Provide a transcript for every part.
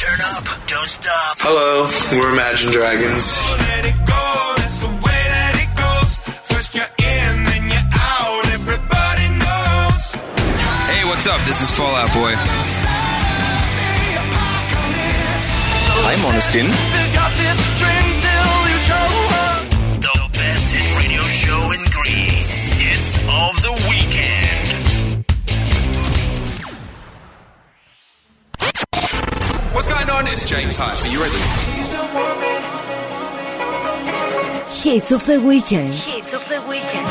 Turn up. Don't stop. Hello, we're Imagine Dragons. Hey, what's up? This is Fallout Boy. Hi, Monoskin. The best hit radio show in Greece. Hits of the week. What's going on? It's James Hype. Are you ready? Hits of the weekend. Hits of the weekend.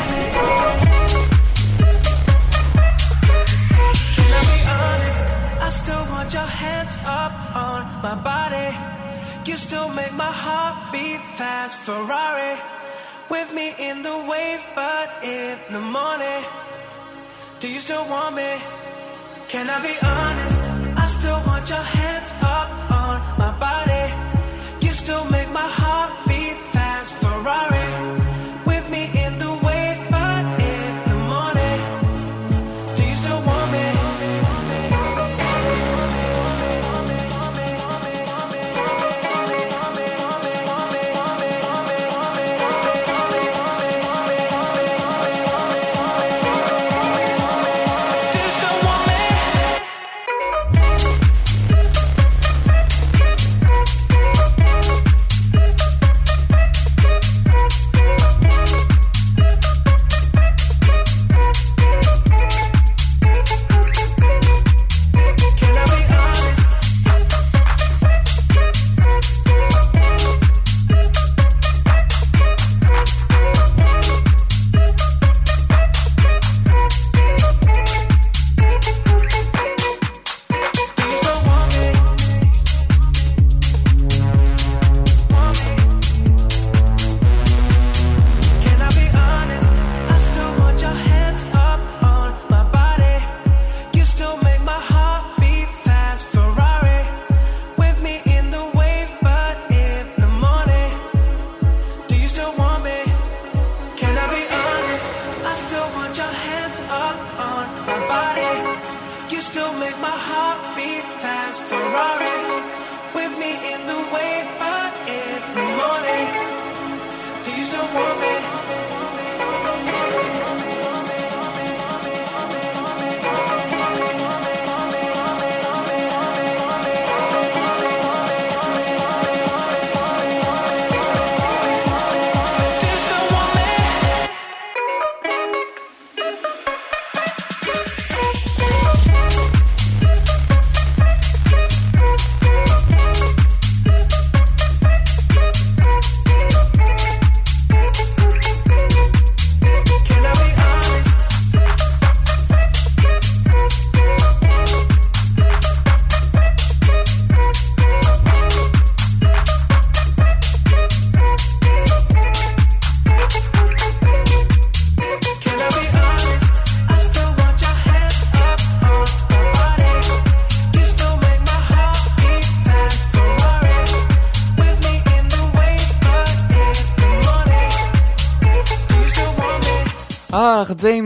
Can I be honest? I still want your hands up on my body. You still make my heart beat fast. Ferrari with me in the wave, but in the morning. Do you still want me? Can I be honest? I still want your hands up my body.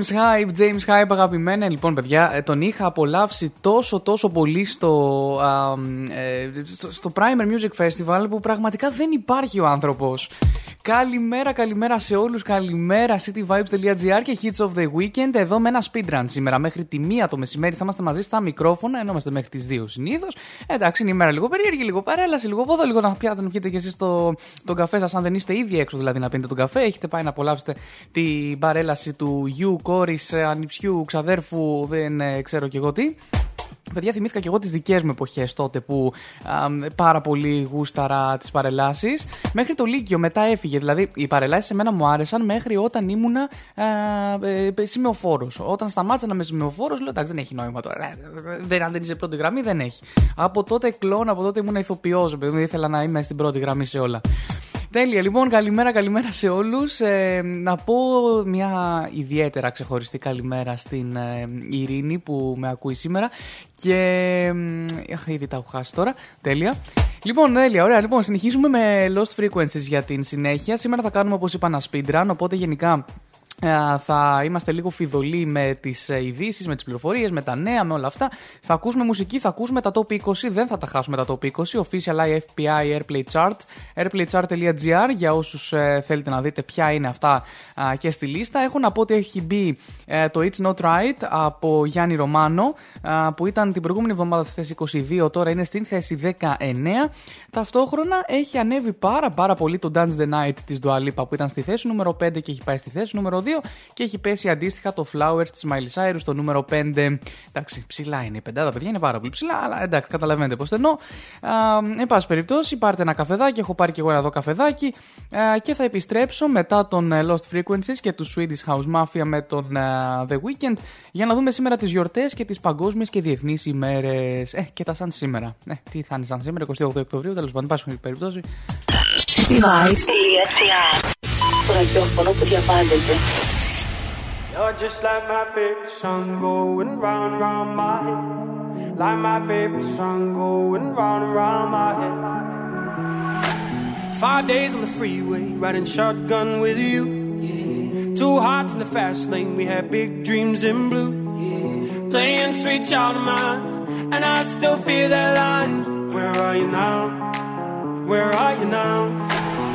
James Hype, James Hype, αγαπημένα. Λοιπόν, παιδιά, ε, τον είχα απολαύσει τόσο τόσο πολύ στο, α, μ, ε, στο, στο Primer Music Festival που πραγματικά δεν υπάρχει ο άνθρωπος. Καλημέρα, καλημέρα σε όλους, καλημέρα cityvibes.gr και hits of the weekend εδώ με ένα speedrun σήμερα μέχρι τη μία το μεσημέρι θα είμαστε μαζί στα μικρόφωνα ενώ είμαστε μέχρι τις 2 συνήθως. Εντάξει, είναι η μέρα λίγο περίεργη, λίγο παρέλαση, λίγο πόδο, λίγο να πιάτε να πιείτε και εσείς το, τον καφέ σας αν δεν είστε ήδη έξω δηλαδή να πίνετε τον καφέ, έχετε πάει να απολαύσετε την παρέλαση του γιου, κόρης, ε, ανιψιού, ξαδέρφου, δεν ε, ξέρω κι εγώ τι. Παιδιά, θυμήθηκα και εγώ τις δικές μου εποχές τότε που α, πάρα πολύ γούσταρα τις παρελάσεις. Μέχρι το Λύκειο μετά έφυγε. Δηλαδή, οι παρελάσεις σε μένα μου άρεσαν μέχρι όταν ήμουνα α, ε, ε, σημεοφόρο. Όταν σταμάτησα να είμαι σημεοφόρο, λέω εντάξει, δεν έχει νόημα τώρα. Ε, Δεν, αν δεν είσαι πρώτη γραμμή, δεν έχει. Από τότε κλόν, από τότε ήμουν ηθοποιός. Επειδή ήθελα να είμαι στην πρώτη γραμμή σε όλα. Τέλεια, λοιπόν, καλημέρα, καλημέρα σε όλους. Ε, να πω μια ιδιαίτερα ξεχωριστή καλημέρα στην ε, Ειρήνη που με ακούει σήμερα. Και. μ, Αχ, ήδη τα έχω χάσει τώρα. Τέλεια. Λοιπόν, τέλεια, ωραία. Λοιπόν, συνεχίζουμε με Lost Frequencies για την συνέχεια. Σήμερα θα κάνουμε, όπως είπα, ένα speedrun. Οπότε γενικά Ε, θα είμαστε λίγο φιδωλοί με τις ειδήσεις, με τις πληροφορίες, με τα νέα, με όλα αυτά. Θα ακούσουμε μουσική, θα ακούσουμε τα top 20, δεν θα τα χάσουμε τα top 20. Official IFPI Airplay Chart, airplaychart.gr για όσους θέλετε να δείτε ποια είναι αυτά α, και στη λίστα. Έχω να πω ότι έχει μπει ε, το It's Not Right από Γιάννη Ρωμάνο, α, που ήταν την προηγούμενη εβδομάδα στη θέση 22, τώρα είναι στην θέση 19. Ταυτόχρονα έχει ανέβει πάρα πάρα πολύ το Dance the Night της Dua Lipa που ήταν στη θέση νούμερο 5 και έχει πάει στη θέση νούμερο 2 και έχει πέσει αντίστοιχα το Flowers της Miley Cyrus στο νούμερο 5. Εντάξει, ψηλά είναι η πεντάδα, παιδιά, είναι πάρα πολύ ψηλά, αλλά εντάξει, καταλαβαίνετε πώς εννοώ. Εν πάση περιπτώσει, πάρτε ένα καφεδάκι, έχω πάρει και εγώ ένα εδώ καφεδάκι α, και θα επιστρέψω μετά τον ε, Lost Frequencies και του Swedish House Mafia με τον α, The Weekend για να δούμε σήμερα τις γιορτές και τις παγκόσμιες και διεθνείς ημέρες. Ε, και τα σαν σήμερα. Ε, τι θα είναι σαν σήμερα, 28 Οκτωβρίου, τέλος πάντων, πάση περιπτώσει. Cityvibes.gr Το ραδιόφωνο που διαβάζετε. You're just like my favorite song going round and round my head. Like my favorite song going round and round my head. Five days on the freeway, riding shotgun with you. Two hearts in the fast lane, we had big dreams in blue. Playing sweet child of mine, and I still feel that line. Where are you now? Where are you now?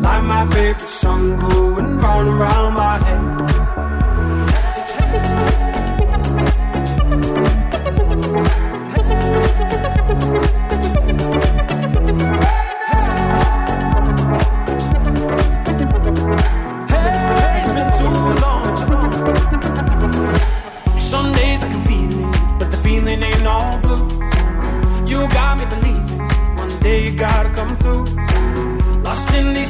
Like my favorite song going round and round my head. got me believing one day you gotta come through. Lost in these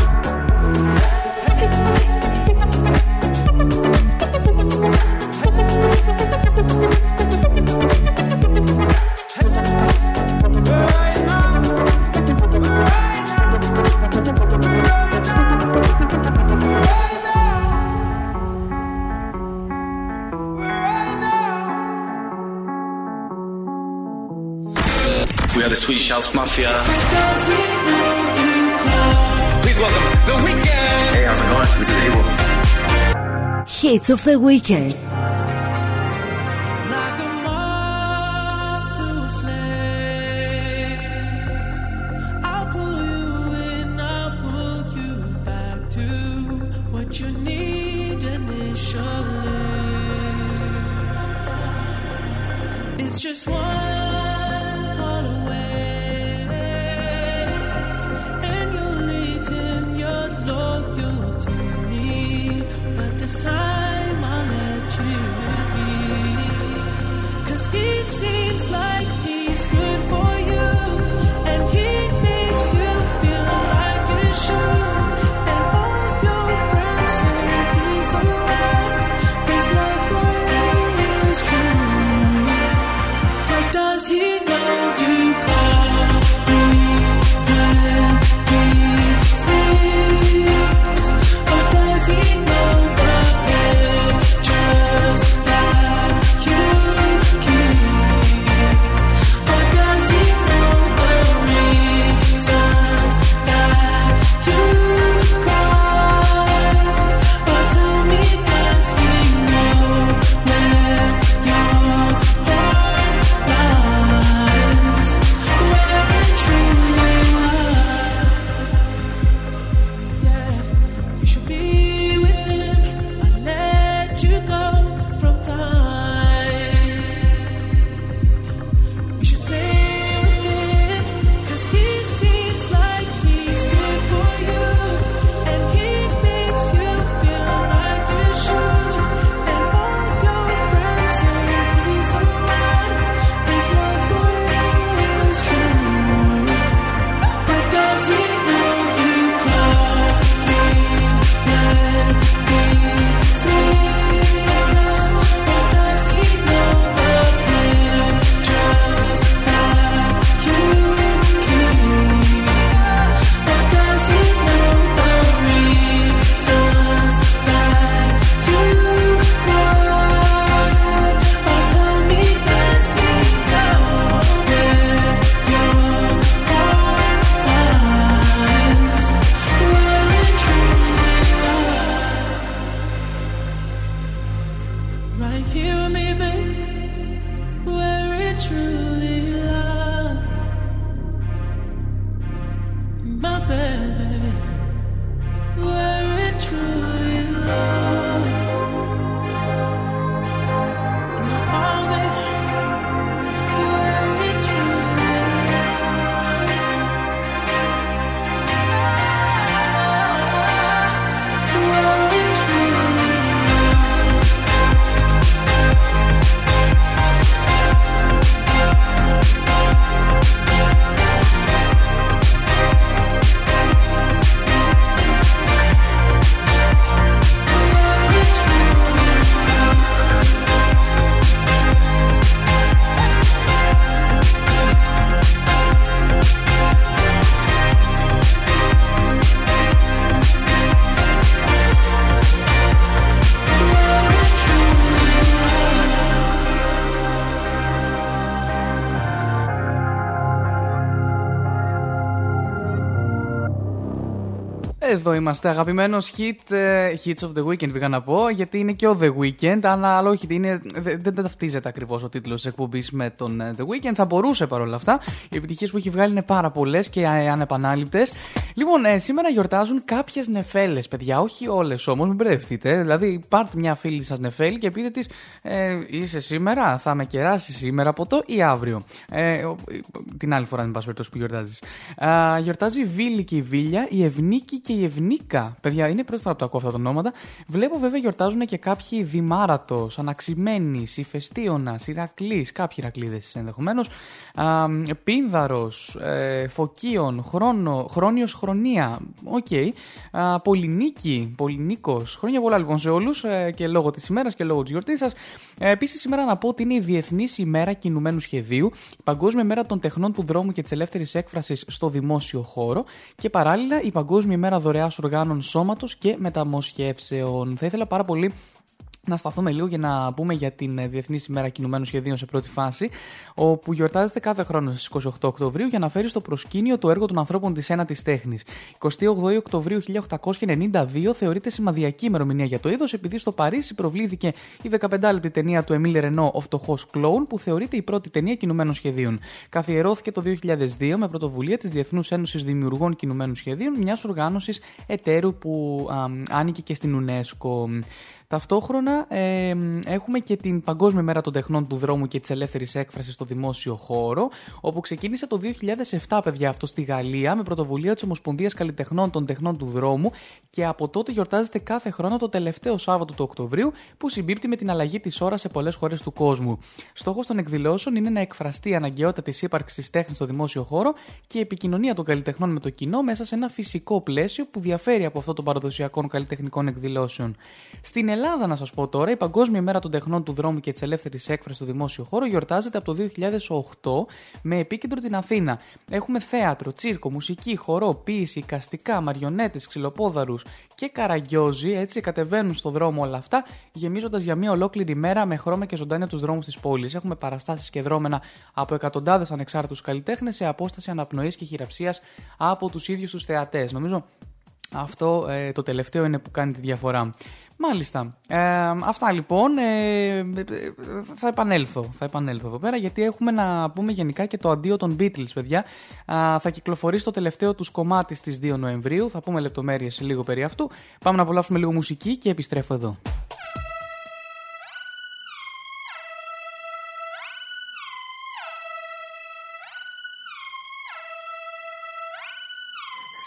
House Mafia. Please welcome The Weekend. Hey, how's it going? This is Abel. Hits of the weekend. My baby, Εδώ είμαστε, αγαπημένος hit, ε, hits of the weekend πήγα να πω, γιατί είναι και ο The Weekend, αλλά όχι, είναι, δεν, δεν ταυτίζεται ακριβώς ο τίτλος της εκπομπής με τον ε, The Weekend. Θα μπορούσε παρόλα αυτά. Οι επιτυχίες που έχει βγάλει είναι πάρα πολλές και ε, ανεπανάληπτες. Λοιπόν, ε, σήμερα γιορτάζουν κάποιες νεφέλες, παιδιά, όχι όλες όμως, μην μπερδευτείτε. Δηλαδή, πάρτε μια φίλη σας νεφέλη και πείτε της, ε, είσαι σήμερα, θα με κεράσεις σήμερα ποτό ή αύριο. Ε, ο- την άλλη φορά, εν πάση περιπτώσει που γιορτάζεις. Γιορτάζει η Βίλη και η Βίλια, η Ευνίκη και η Ευνίκα. Παιδιά, είναι η πρώτη φορά που τα ακούω αυτά τα ονόματα. Βλέπω βέβαια γιορτάζουν και κάποιοι Δημάρατο, Αναξημένη, Ηφαιστίωνα, Ηρακλής, κάποιοι Ηρακλείδαι ενδεχομένως. Πίνδαρο, ε, Φωκίων, Χρόνο, Χρόνιος Χρονία. Οκ. Α, Πολυνίκη, Πολυνίκος. Χρόνια πολλά λοιπόν σε όλους και λόγω της ημέρας και λόγω της γιορτής σας. Ε, Επίσης, σήμερα να πω ότι είναι η Διεθνής ημέρα κινουμένου σχεδίου, η Παγκόσμια ημέρα των τεχνών του δρόμου και της ελεύθερης έκφρασης στο δημόσιο χώρο και παράλληλα η Παγκόσμια ημέρα δωρεάς οργάνων σώματος και μεταμοσχεύσεων. Θα ήθελα πάρα πολύ να σταθούμε λίγο για να πούμε για την ε, Διεθνή ημέρα κινουμένων σχεδίων σε πρώτη φάση, όπου γιορτάζεται κάθε χρόνο στις 28 Οκτωβρίου για να φέρει στο προσκήνιο το έργο των ανθρώπων της ένατης τέχνης. 28 Οκτωβρίου 1892 θεωρείται σημαδιακή ημερομηνία για το είδος, επειδή στο Παρίσι προβλήθηκε η 15 λεπτή ταινία του Εμίλ Ρενό, Ο φτωχός κλόουν, που θεωρείται η πρώτη ταινία κινουμένων σχεδίων. Καθιερώθηκε το 2002 με πρωτοβουλία της Διεθνούς Ένωσης Δημιουργών Κινουμένων Σχεδίων, μιας οργάνωσης εταίρου που α, άνοικε και στην UNESCO. Ταυτόχρονα ε, έχουμε και την Παγκόσμια Μέρα των Τεχνών του Δρόμου και της Ελεύθερης Έκφρασης στο δημόσιο χώρο, όπου ξεκίνησε το 2007, παιδιά, αυτό στη Γαλλία, με πρωτοβουλία της Ομοσπονδίας Καλλιτεχνών των Τεχνών του Δρόμου και από τότε γιορτάζεται κάθε χρόνο το τελευταίο Σάββατο του Οκτωβρίου, που συμπίπτει με την αλλαγή της ώρας σε πολλές χώρες του κόσμου. Στόχος των εκδηλώσεων είναι να εκφραστεί η αναγκαιότητα της ύπαρξης της τέχνης στο δημόσιο χώρο και η επικοινωνία των καλλιτεχνών με το κοινό μέσα σε ένα φυσικό πλαίσιο που διαφέρει από αυτό των παραδοσιακών καλλιτεχνικών εκδηλώσεων. Στην Ελλάδα, να σας πω τώρα, η Παγκόσμια ημέρα των τεχνών του δρόμου και της ελεύθερης έκφρασης στο δημόσιο χώρο γιορτάζεται από το 2008 με επίκεντρο την Αθήνα. Έχουμε θέατρο, τσίρκο, μουσική, χορό, ποίηση, καστικά, μαριονέτες, ξυλοπόδαρους και καραγκιόζι. Έτσι κατεβαίνουν στο δρόμο όλα αυτά, γεμίζοντας για μία ολόκληρη μέρα με χρώμα και ζωντάνια τους δρόμους της πόλης. Έχουμε παραστάσεις και δρόμενα από εκατοντάδες ανεξάρτητους καλλιτέχνες σε απόσταση αναπνοής και χειραψίας από τους ίδιους τους θεατές. Νομίζω αυτό ε, το τελευταίο είναι που κάνει τη διαφορά. Μάλιστα. Ε, αυτά λοιπόν. Ε, ε, θα επανέλθω. Θα επανέλθω εδώ πέρα γιατί έχουμε να πούμε γενικά και το αντίο των Beatles, παιδιά. Α, θα κυκλοφορήσει το τελευταίο τους κομμάτι στις 2 Νοεμβρίου. Θα πούμε λεπτομέρειες λίγο περί αυτού. Πάμε να απολαύσουμε λίγο μουσική και επιστρέφω εδώ.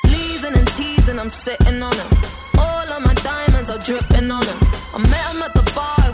Sleezing and teasing, I'm sitting on him. All of my diamonds are dripping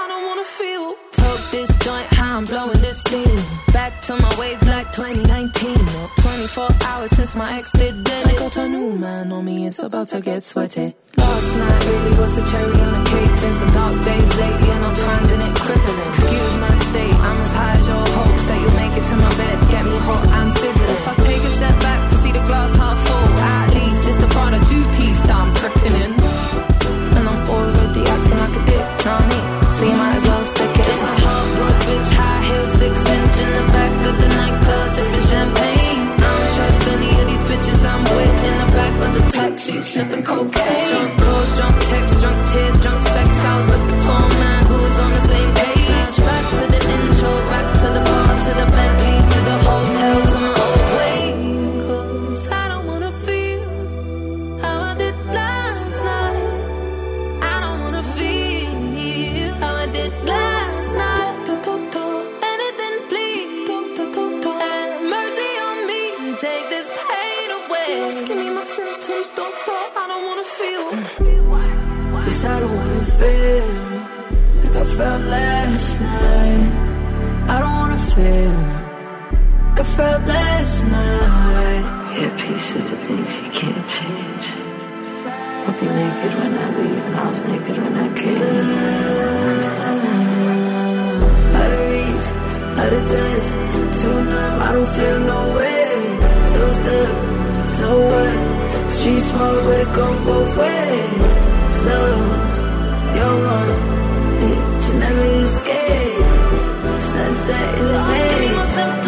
I don't wanna feel. Took this joint, how I'm blowing this steam. Back to my ways like 2019. 24 hours since my ex did it. I got a new man on me, it's about to get sweaty. Last night really was the cherry on the cake. Been some dark days lately, and I'm finding it crippling. Excuse my state, I'm as high as your hopes that you'll make it to my bed. Get me hot and sizzling. If I take a step back to see the glass half full, at least it's the Prada two piece that I'm tripping in. And I'm already acting like a dick, know what I mean? So you might as well stick it Just a hot broad bitch, high heels, six inch in the back of the nightclub, sipping champagne. I don't trust any of these bitches I'm with in the back of the taxi, sniffing cocaine. Peace with the things you can't change. I'll be naked when I leave, and I was naked when I came. Out of reach, out of touch, too numb, I don't feel no way. So stuck, so what? Street smoke, but it go both ways. So, you're one that you never escape. Sunset in the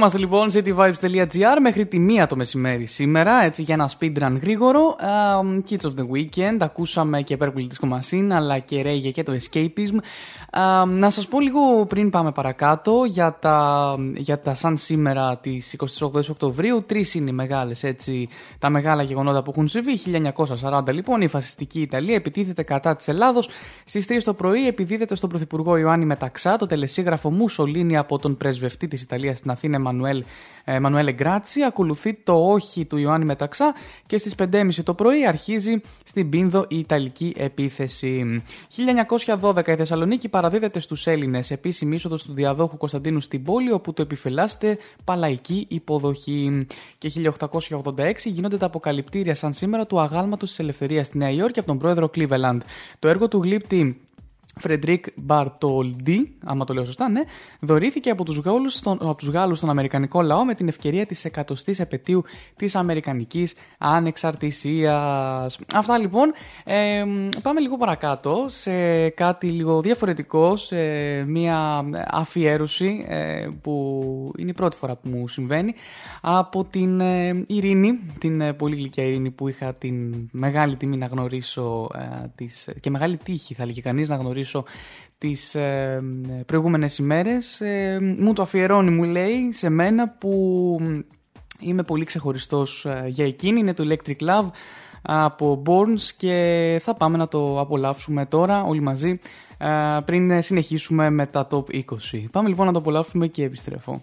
Είμαστε λοιπόν, cityvibes.gr μέχρι τη μία το μεσημέρι σήμερα, έτσι για ένα speedrun γρήγορο. Um, Kids of the Weekend, ακούσαμε και Purple Disco Machine, αλλά και Reggae και το Escapism. Um, να σας πω λίγο πριν πάμε παρακάτω για τα, για τα σαν σήμερα τις 28 Οκτωβρίου. Τρεις είναι οι μεγάλες, έτσι, τα μεγάλα γεγονότα που έχουν συμβεί. 1940 λοιπόν, η φασιστική Ιταλία επιτίθεται κατά της Ελλάδος. Στις 3 το πρωί επιδίδεται στον Πρωθυπουργό Ιωάννη Μεταξά το τελεσίγραφο Μουσολίνη από τον πρεσβευτή της Ιταλίας στην Αθήνα Εμμανουέλ, Εμανουέλε Γκράτσι. Ακολουθεί το όχι του Ιωάννη Μεταξά και στις 5.30 το πρωί αρχίζει στην Πίνδο η Ιταλική επίθεση. 1912 η Θεσσαλονίκη παραδίδεται στους Έλληνες επίσημη είσοδος του διαδόχου Κωνσταντίνου στην πόλη όπου του επιφυλάσσεται παλαϊκή υποδοχή. Και 1886 γίνονται τα αποκαλυπτήρια σαν σήμερα του αγάλματος της ελευθερίας στη Νέα Υόρκη από τον πρόεδρο Κλίβελαντ. Το έργο του γλύπτη Φρεντερίκ Μπαρτολντί, άμα το λέω σωστά, ναι, δωρήθηκε από τους, Γάλλους στον, από τους Γάλλους στον Αμερικανικό λαό με την ευκαιρία της εκατοστής επαιτίου της Αμερικανικής Ανεξαρτησίας. Αυτά λοιπόν. Ε, πάμε λίγο παρακάτω σε κάτι λίγο διαφορετικό, σε μια αφιέρωση ε, που είναι η πρώτη φορά που μου συμβαίνει από την ε, Ειρήνη, την ε, πολύ γλυκιά Ειρήνη που είχα την μεγάλη τιμή να γνωρίσω τις, και μεγάλη τύχη θα λέγει κανείς να γνωρίσω τις ε, προηγούμενες ημέρες. Ε, μου το αφιερώνει, μου λέει, σε μένα που είμαι πολύ ξεχωριστός ε, για εκείνη. Είναι το Electric Love από Borns και θα πάμε να το απολαύσουμε τώρα όλοι μαζί ε, πριν συνεχίσουμε με τα Top 20. Πάμε λοιπόν να το απολαύσουμε και επιστρέφω.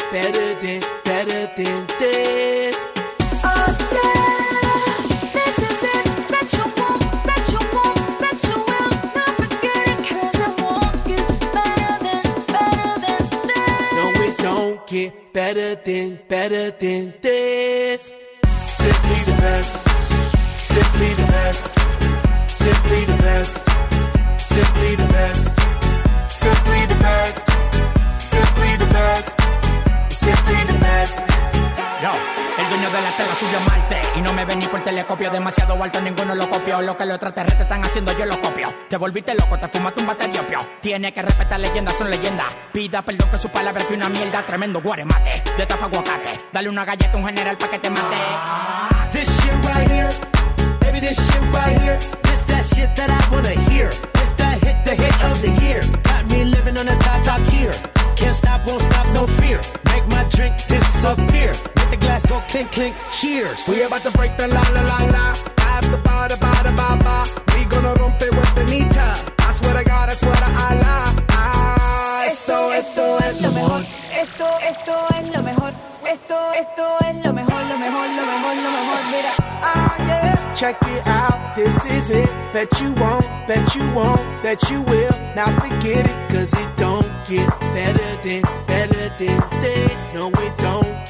better than, better than. Que los extraterrestres están haciendo, yo lo copio Te volviste loco, te fumaste un baterio pio Tiene que respetar leyendas, son leyendas Pida perdón que su palabra que una mierda Tremendo guaremate, de tapa aguacate Dale una galleta a un general pa' que te mate This shit right here, baby, this shit right here. This that shit that I wanna hear. This that hit, the hit of the year. Got me living on a top, top tier. Can't stop, won't stop, no fear. Make my drink disappear. Make the glass go clink, clink, cheers. We about to break the la la la la. After ba da ba da ba ba. We gonna rompe with the nita. I swear to God, I swear to Allah. Ah, esto, esto es lo mejor. Esto, esto es lo mejor. Esto, esto es lo mejor, lo mejor, lo mejor, lo mejor. Mira. Ah, yeah. Check it out, this is it. Bet you won't, bet you won't, bet you will. Now forget it, cause it don't get better than, better than this. No, it don't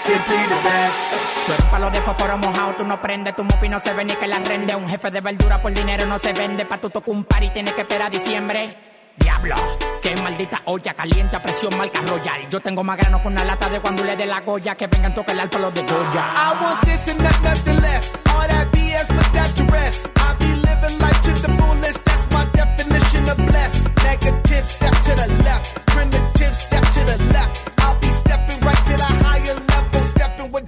Simply the best. Tú eres palo de fósforo mojado, tú no prendes, tu mufi no se ve ni que la rende. Un jefe de verdura por dinero no se vende. Pa' tu tocar un par y tienes que esperar a diciembre. Diablo, qué maldita olla caliente a presión marca royal. Yo tengo más grano con una lata de cuando le dé la goya. Que vengan toque el alto los de Goya. I want this and not nothing less. All that BS, put that to rest. I be living life to the fullest. That's my definition of blessed. Negative, step to the left. Primitive, step to the left.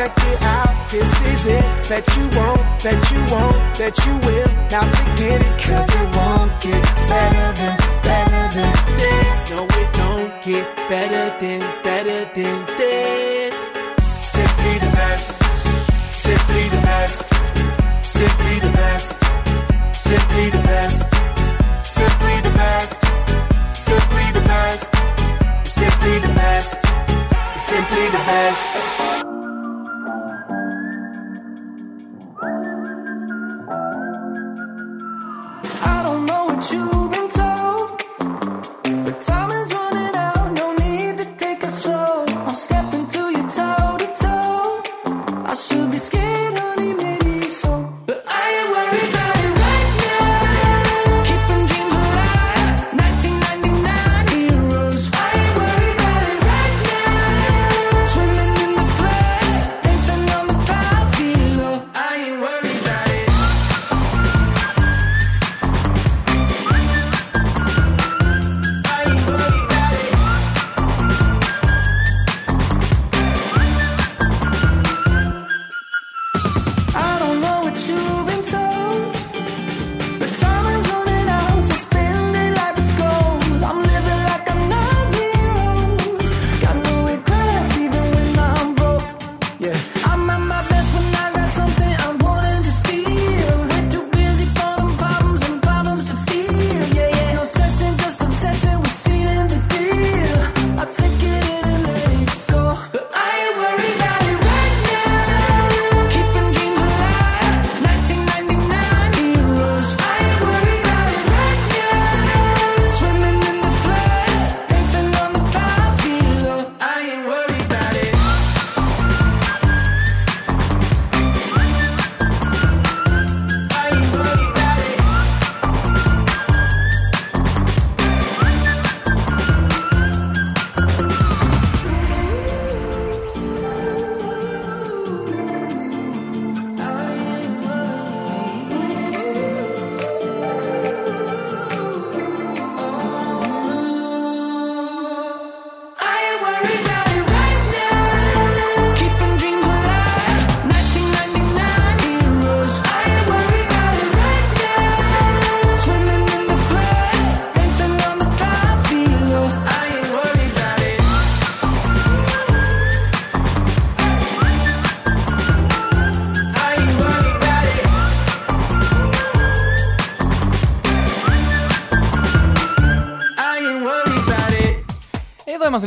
Check it out, this is it. Bet you won't, bet you won't, bet you will. Now forget it, cause it won't get better than, better than this. No, it don't get better than, better than this. Simply the best, simply the best, simply the best, simply the best, simply the best, simply the best, simply the best, simply the best.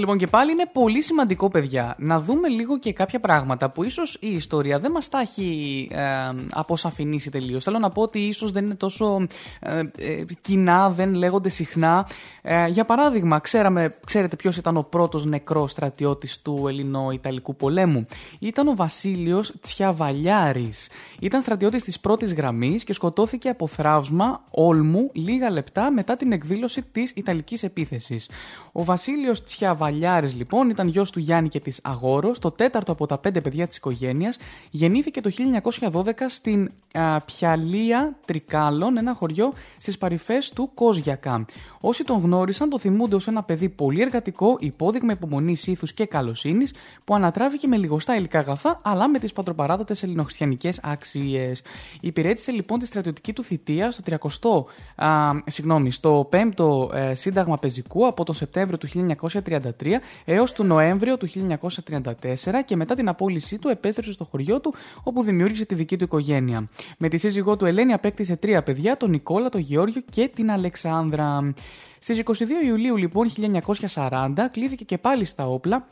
Λοιπόν και πάλι. Είναι πολύ σημαντικό, παιδιά, να δούμε λίγο και κάποια πράγματα που ίσως η ιστορία δεν μας τα έχει ε, αποσαφηνίσει τελείως. Θέλω να πω ότι ίσως δεν είναι τόσο ε, ε, κοινά, δεν λέγονται συχνά. Ε, για παράδειγμα, ξέραμε, ξέρετε ποιος ήταν ο πρώτος νεκρός στρατιώτης του Ελληνο-Ιταλικού πολέμου; Ήταν ο Βασίλειος Τσιαβαλιάρης. Ήταν στρατιώτης της πρώτης γραμμής και σκοτώθηκε από θραύσμα όλμου λίγα λεπτά μετά την εκδήλωση της Ιταλικής επίθεσης. Ο Βασίλειος Τσιαβαλιάρης, λοιπόν, ήταν γιος του Γιάννη και της Αγόρος, το τέταρτο από τα πέντε παιδιά της οικογένειας. Γεννήθηκε το 1912 στην α, Πιαλία Τρικάλων, ένα χωριό στις παρυφές του Κόζιακα. Όσοι τον γνώρισαν το θυμούνται ως ένα παιδί πολύ εργατικό, υπόδειγμα υπομονής, ήθους και καλοσύνης, που ανατράβηκε με λιγοστά υλικά αγαθά, αλλά με τις πατροπαράδοτες ελληνοχριστιανικές άξιε. Υπηρέτησε λοιπόν τη στρατιωτική του θητεία στο 30, α, συγγνώμη, στο 5ο ε, Σύνταγμα Πεζικού από τον Σεπτέμβριο του 1933 έως τον Νοέμβριο του 1934 και μετά την απόλυσή του επέστρεψε στο χωριό του όπου δημιούργησε τη δική του οικογένεια. Με τη σύζυγό του Ελένη απέκτησε τρία παιδιά, τον Νικόλα, τον Γεώργιο και την Αλεξάνδρα. Στις 22 Ιουλίου λοιπόν 1940 κλήθηκε και πάλι στα όπλα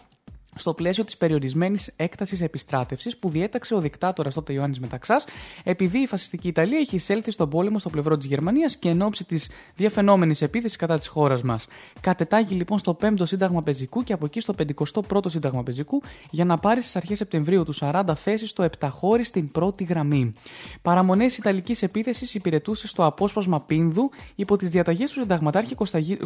στο πλαίσιο της περιορισμένης έκτασης επιστράτευσης που διέταξε ο δικτάτορας τότε Ιωάννης Μεταξάς, επειδή η φασιστική Ιταλία είχε εισέλθει στον πόλεμο στο πλευρό της Γερμανίας και εν ώψη της διαφαινόμενης επίθεσης κατά της χώρας μας. Κατετάγει λοιπόν στο 5ο Σύνταγμα Πεζικού και από εκεί στο 51ο Σύνταγμα Πεζικού για να πάρει στις αρχές Σεπτεμβρίου του 40 θέσεις στο 7 χώρι στην πρώτη γραμμή. Παραμονές Ιταλικής επίθεσης υπηρετούσε στο απόσπασμα Πίνδου υπό τις διαταγές του συνταγματάρχη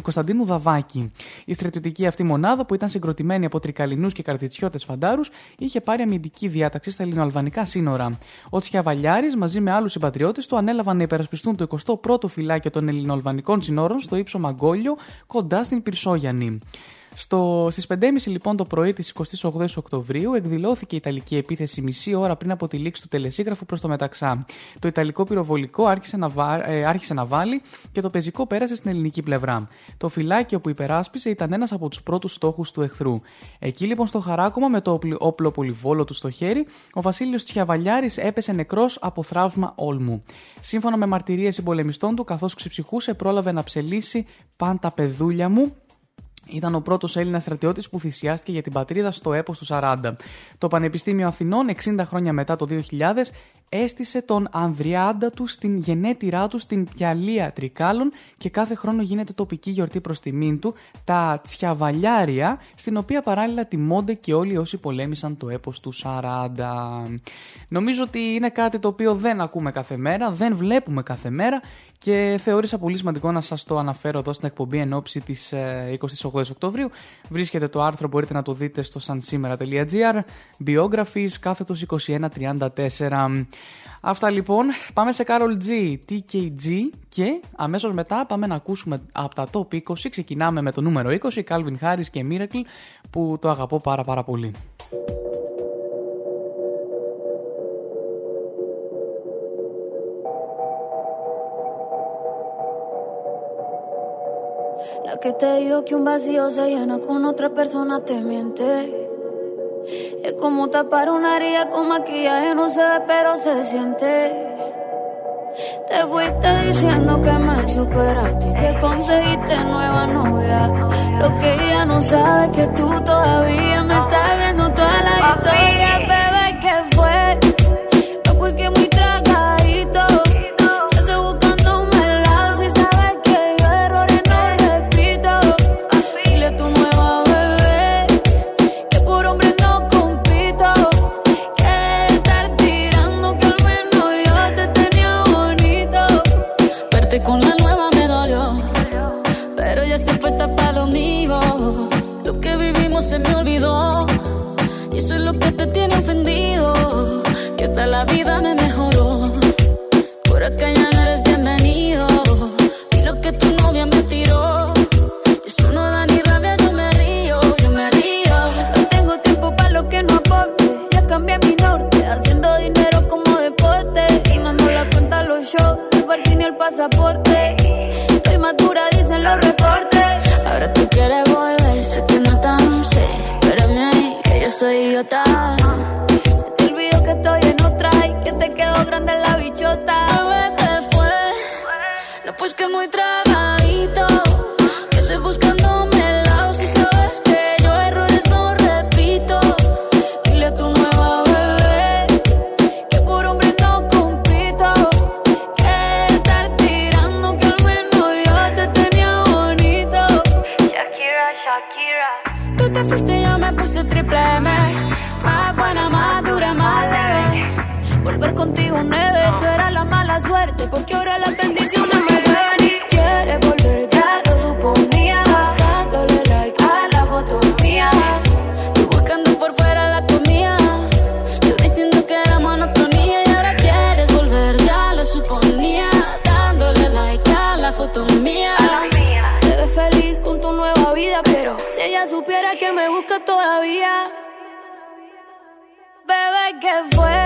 Κωνσταντίνου Δαβάκη. Η στρατιωτική αυτή μονάδα που ήταν συγκροτημένη από τρικαλινούς και καρτιτσιώτες φαντάρους, είχε πάρει αμυντική διάταξη στα ελληνοαλβανικά σύνορα. Ο Τσιαβαλιάρης μαζί με άλλους συμπατριώτες του ανέλαβαν να υπερασπιστούν το 21ο φυλάκιο των ελληνοαλβανικών σύνορων στο ύψο Μαγκόλιο κοντά στην Πυρσόγιανη. Στο, στις 5.30 λοιπόν το πρωί της 28 Οκτωβρίου εκδηλώθηκε η Ιταλική επίθεση μισή ώρα πριν από τη λήξη του τελεσίγραφου προς το Μεταξά. Το Ιταλικό πυροβολικό άρχισε να, βα, ε, άρχισε να βάλει και το πεζικό πέρασε στην ελληνική πλευρά. Το φυλάκιο που υπεράσπισε ήταν ένας από τους πρώτους στόχους του εχθρού. Εκεί λοιπόν στο χαράκωμα με το όπλο πολυβόλο του στο χέρι, ο Βασίλειος Τσιαβαλιάρης έπεσε νεκρός από θραύμα όλμου. Σύμφωνα με μαρτυρίες συμπολεμιστών του, καθώς ξεψυχούσε, πρόλαβε να ψελίσει πάντα παιδούλια μου ήταν ο πρώτος Έλληνας στρατιώτης που θυσιάστηκε για την πατρίδα στο έπος του 40. Το Πανεπιστήμιο Αθηνών, 60 χρόνια μετά το 2000, έστησε τον Ανδριάντα του στην γενέτειρά του στην Πιαλία Τρικάλων και κάθε χρόνο γίνεται τοπική γιορτή προς τιμήν του, τα Τσιαβαλιάρια, στην οποία παράλληλα τιμώνται και όλοι όσοι πολέμησαν το έπος του 40. Νομίζω ότι είναι κάτι το οποίο δεν ακούμε κάθε μέρα, δεν βλέπουμε κάθε μέρα και θεώρησα πολύ σημαντικό να σας το αναφέρω εδώ στην εκπομπή εν ώψη της 28 Οκτωβρίου. Βρίσκεται το άρθρο, μπορείτε να το δείτε στο sansimera.gr, biographies, κάθετος 2134. Αυτά λοιπόν, πάμε σε Carol G, TKG και αμέσως μετά πάμε να ακούσουμε από τα top 20, ξεκινάμε με το νούμερο 20, Calvin Harris και Miracle, που το αγαπώ πάρα πάρα πολύ. La que te dijo que un vacío se llena con otra persona te miente. Es como tapar una herida con maquillaje, no se ve, pero se siente. Te fuiste diciendo que me superaste y te conseguiste nueva novia. Lo que ella no sabe es que tú todavía me estás viendo toda la historia, bebé, que fue. No, pues que idiota. Se te olvidó que estoy en otra y que te quedó grande la bichota. Bebé, ¿qué fue? No, pues que muy tragadito. que me buscas todavía. Bebé, que fue?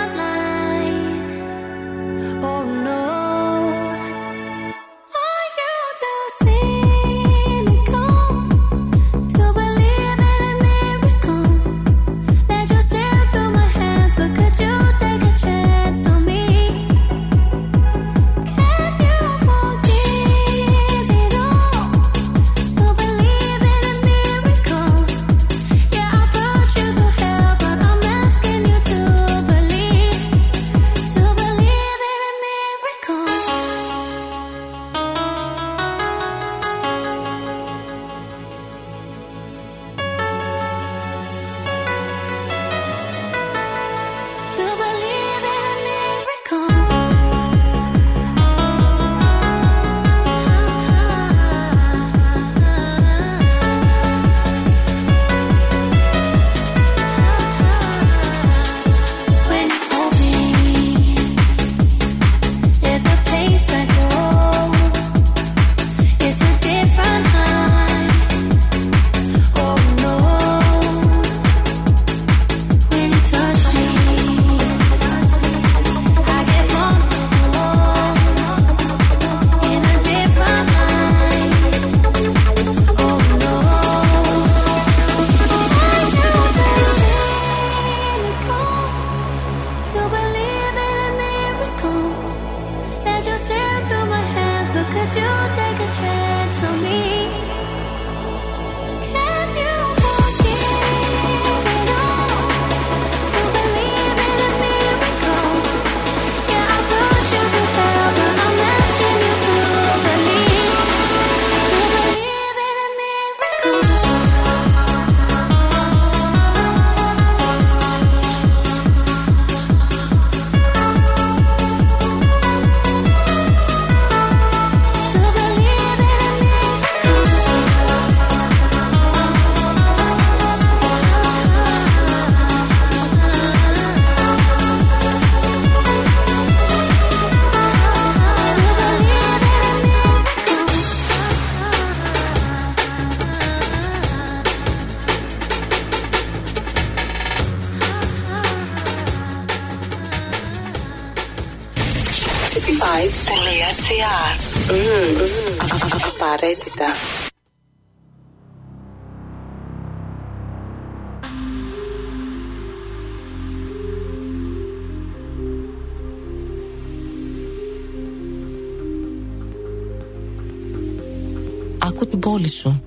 σου.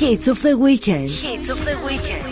Hits of the weekend. Hits of the weekend.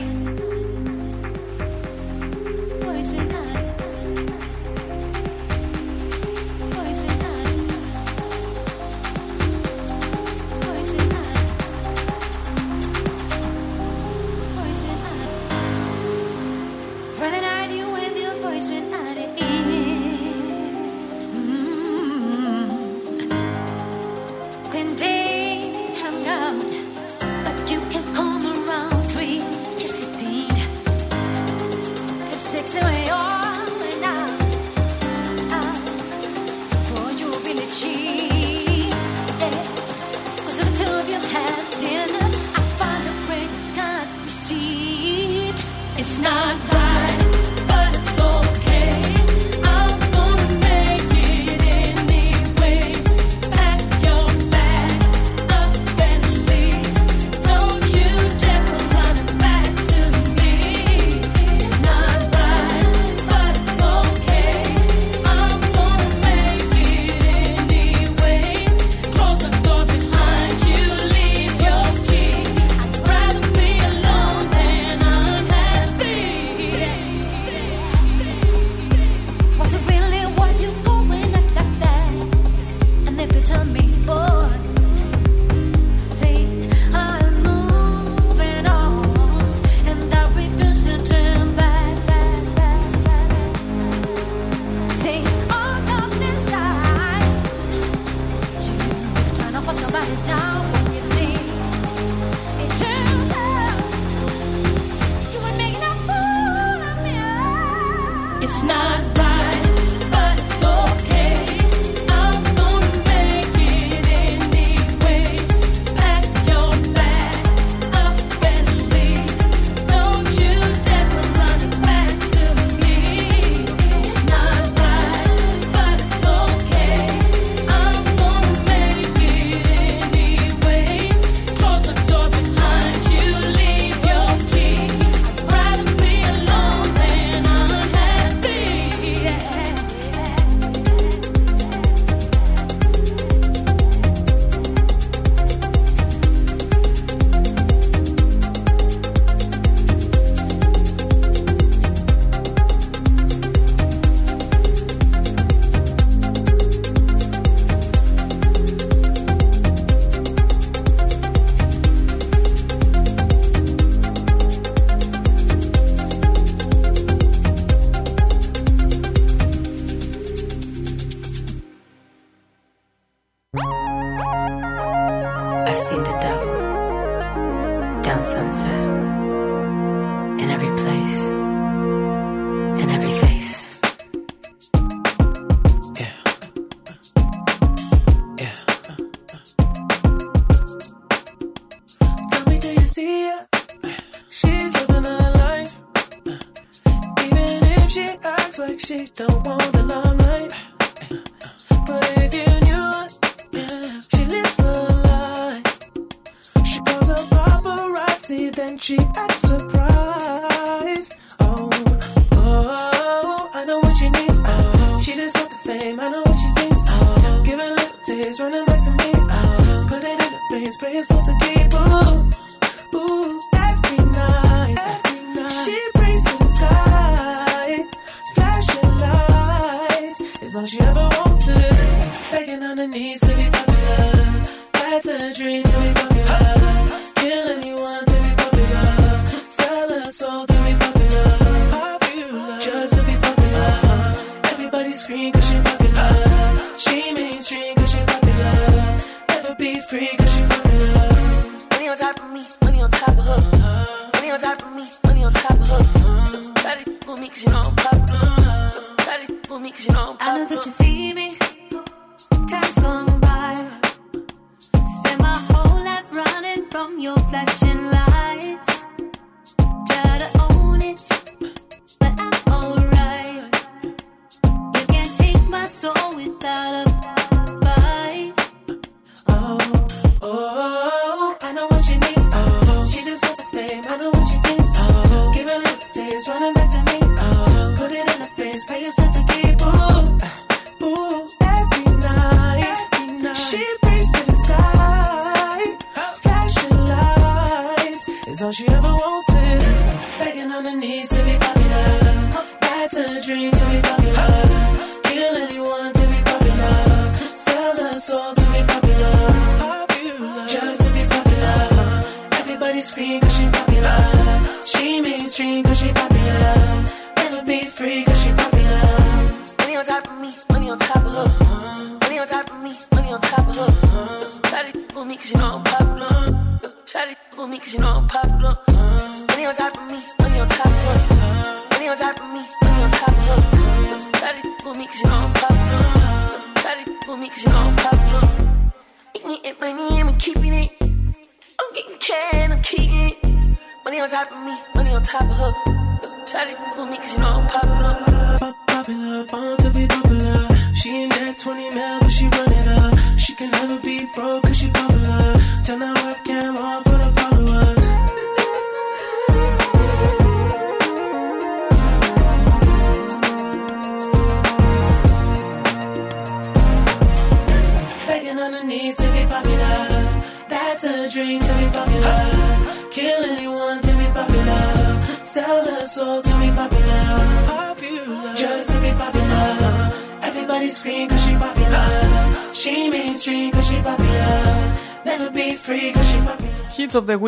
you know I'm cause you know I. I know that you see me. Time's gone by. Spend my whole life running from your flash.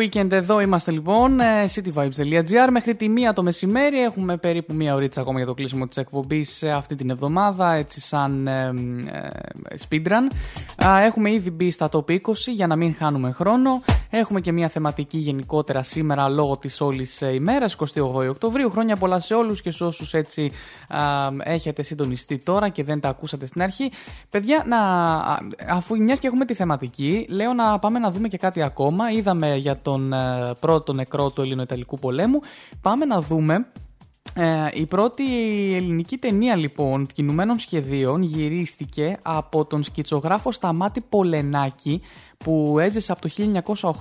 weekend εδώ είμαστε λοιπόν, ε, cityvibes.gr. Μέχρι τη μία το μεσημέρι έχουμε περίπου μία ωρίτσα ακόμα για το κλείσιμο της εκπομπής ε, αυτή την εβδομάδα, έτσι σαν ε, ε, speedrun. Έχουμε ήδη μπει στα top 20 για να μην χάνουμε χρόνο. Έχουμε και μία θεματική γενικότερα σήμερα λόγω της όλης ε, ημέρας, 28 Οκτωβρίου. Χρόνια πολλά σε όλους και σε όσους έτσι ε, έχετε συντονιστεί τώρα και δεν τα ακούσατε στην αρχή. Παιδιά, να, αφού μιας και έχουμε τη θεματική, λέω να πάμε να δούμε και κάτι ακόμα. Είδαμε για τον ε, πρώτο νεκρό του Ελληνοϊταλικού πολέμου. Πάμε να δούμε ε, η πρώτη ελληνική ταινία λοιπόν κινουμένων σχεδίων γυρίστηκε από τον σκητσογράφο Σταμάτη Πολενάκη που έζησε από το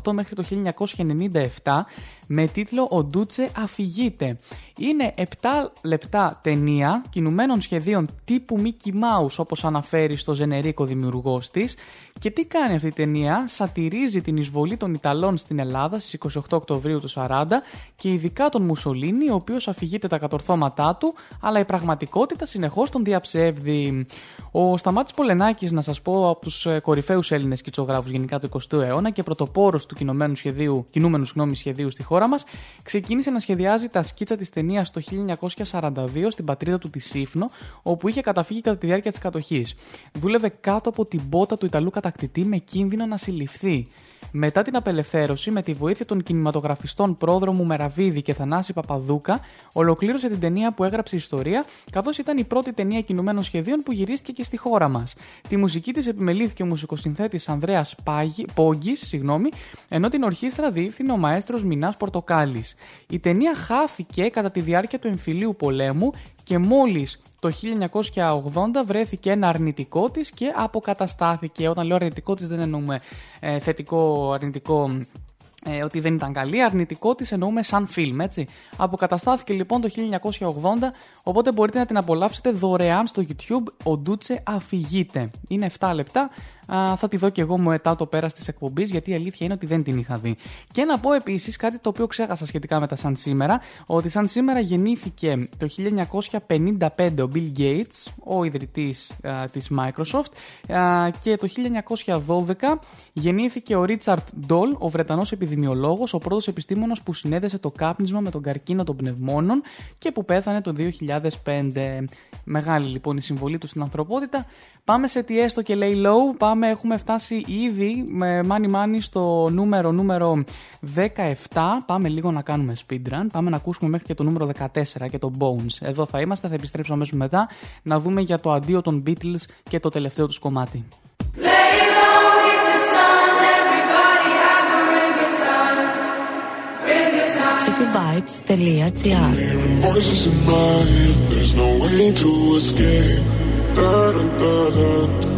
1908 μέχρι το 1997 με τίτλο «Ο Ντούτσε αφηγείται». Είναι 7 λεπτά ταινία κινουμένων σχεδίων τύπου Mickey Mouse όπως αναφέρει στο Ζενερίκο δημιουργός της και τι κάνει αυτή η ταινία, σατυρίζει την εισβολή των Ιταλών στην Ελλάδα στις 28 Οκτωβρίου του 40 και ειδικά τον Μουσολίνη ο οποίος αφηγείται τα κατορθώματά του αλλά η πραγματικότητα συνεχώς τον διαψεύδει. Ο Σταμάτης Πολενάκης να σας πω από τους ε, κορυφαίους Έλληνες κιτσογράφους γενικά του 20ου αιώνα και πρωτοπόρος του κινουμένου σχεδίου, κινούμενου συγγνώμη, σχεδίου στη χώρα μας, ξεκίνησε να σχεδιάζει τα σκίτσα της ταινίας το 1942 στην πατρίδα του τη Σύφνο, όπου είχε καταφύγει κατά τη διάρκεια της κατοχής. Δούλευε κάτω από την πότα του Ιταλού κατακτητή με κίνδυνο να συλληφθεί. Μετά την απελευθέρωση, με τη βοήθεια των κινηματογραφιστών Πρόδρομου Μεραβίδη και Θανάση Παπαδούκα, ολοκλήρωσε την ταινία που έγραψε ιστορία, καθώς ήταν η πρώτη ταινία κινουμένων σχεδίων που γυρίστηκε και στη χώρα μας. Τη μουσική της επιμελήθηκε ο μουσικοσυνθέτης Ανδρέας Πόγκης, ενώ την ορχήστρα διεύθυνε ο μαέστρος Μινάς Πορτοκάλης. Η ταινία χάθηκε κατά τη διάρκεια του εμφυλίου πολέμου και μόλις το 1980 βρέθηκε ένα αρνητικό της και αποκαταστάθηκε. Όταν λέω αρνητικό της δεν εννοούμε ε, θετικό, αρνητικό ε, ότι δεν ήταν καλή, αρνητικό της εννοούμε σαν φιλμ, έτσι. Αποκαταστάθηκε λοιπόν το 1980, οπότε μπορείτε να την απολαύσετε δωρεάν στο YouTube, ο Ντούτσε αφηγείται. Είναι 7 λεπτά, Α, θα τη δω και εγώ μετά το πέρας της εκπομπής, γιατί η αλήθεια είναι ότι δεν την είχα δει. Και να πω επίσης κάτι το οποίο ξέχασα σχετικά με τα σαν σήμερα, ότι σαν σήμερα γεννήθηκε το 1955 ο Bill Gates, ο ιδρυτής της Microsoft, α, και το 1912 γεννήθηκε ο Richard Doll, ο Βρετανός επιδημιολόγος, ο πρώτος επιστήμονας που συνέδεσε το κάπνισμα με τον καρκίνο των πνευμόνων και που πέθανε το 2005. Μεγάλη λοιπόν η συμβολή του στην ανθρωπότητα. Πάμε σε τι έστω και λέει low. Πάμε, έχουμε φτάσει ήδη με money money στο νούμερο νούμερο 17. Πάμε λίγο να κάνουμε speedrun. Πάμε να ακούσουμε μέχρι και το νούμερο 14 και το Bones. Εδώ θα είμαστε, θα επιστρέψουμε αμέσως μετά να δούμε για το αντίο των Beatles και το τελευταίο τους κομμάτι. cityvibes.gr Voices in my head, there's no way to escape. Da da da da,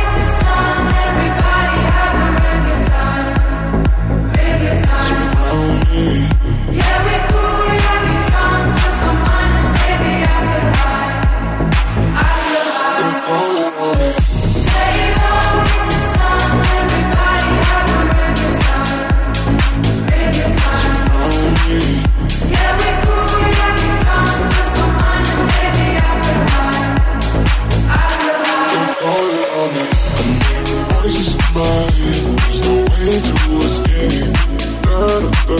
Yeah, we Da.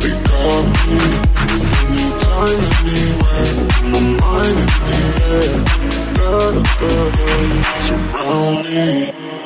They got me. Anytime, anywhere. My mind in the air. Da da. Surround me.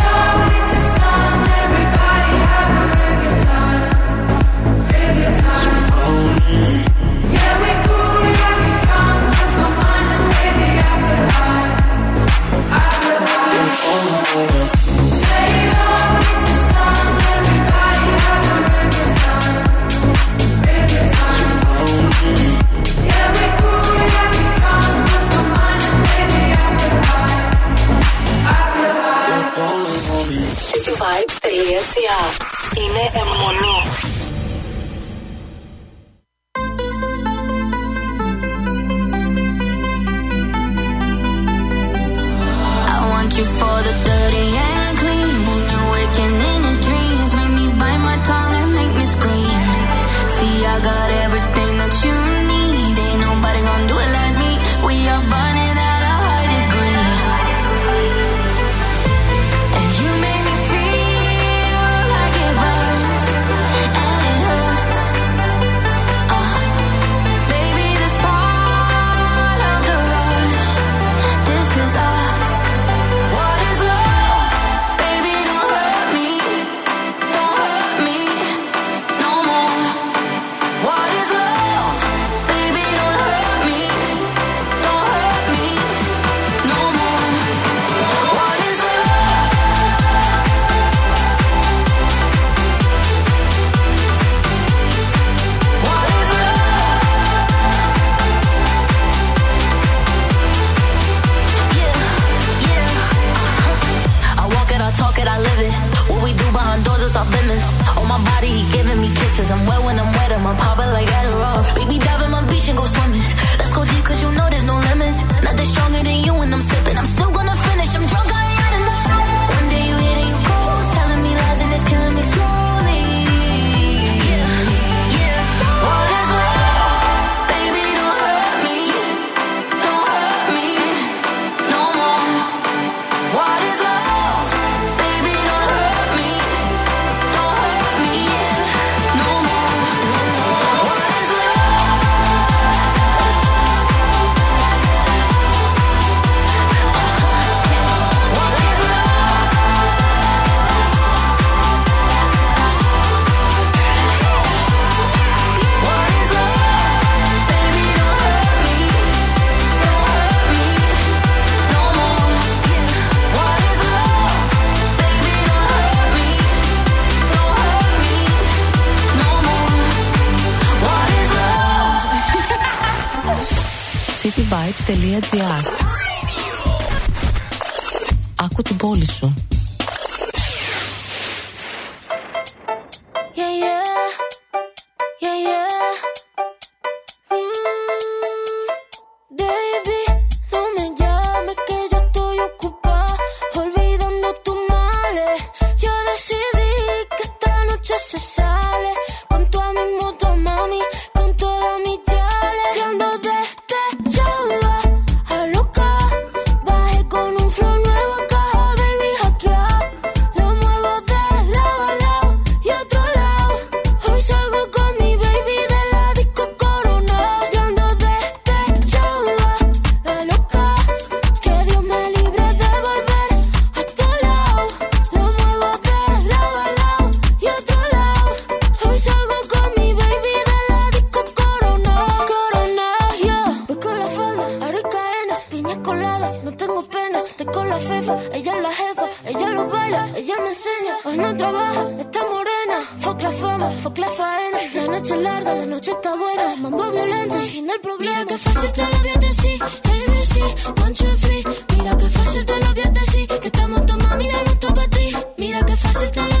ella lo baila, ella me enseña, hoy no trabaja, está morena, fuck la fama, fuck la faena, la noche es larga, la noche está buena, mambo violento, el fin del problema. Mira que fácil te lo voy decir, ABC, one, two, three, mira que fácil te lo voy decir, que estamos tomando mami, ya no para ti, mira que fácil te lo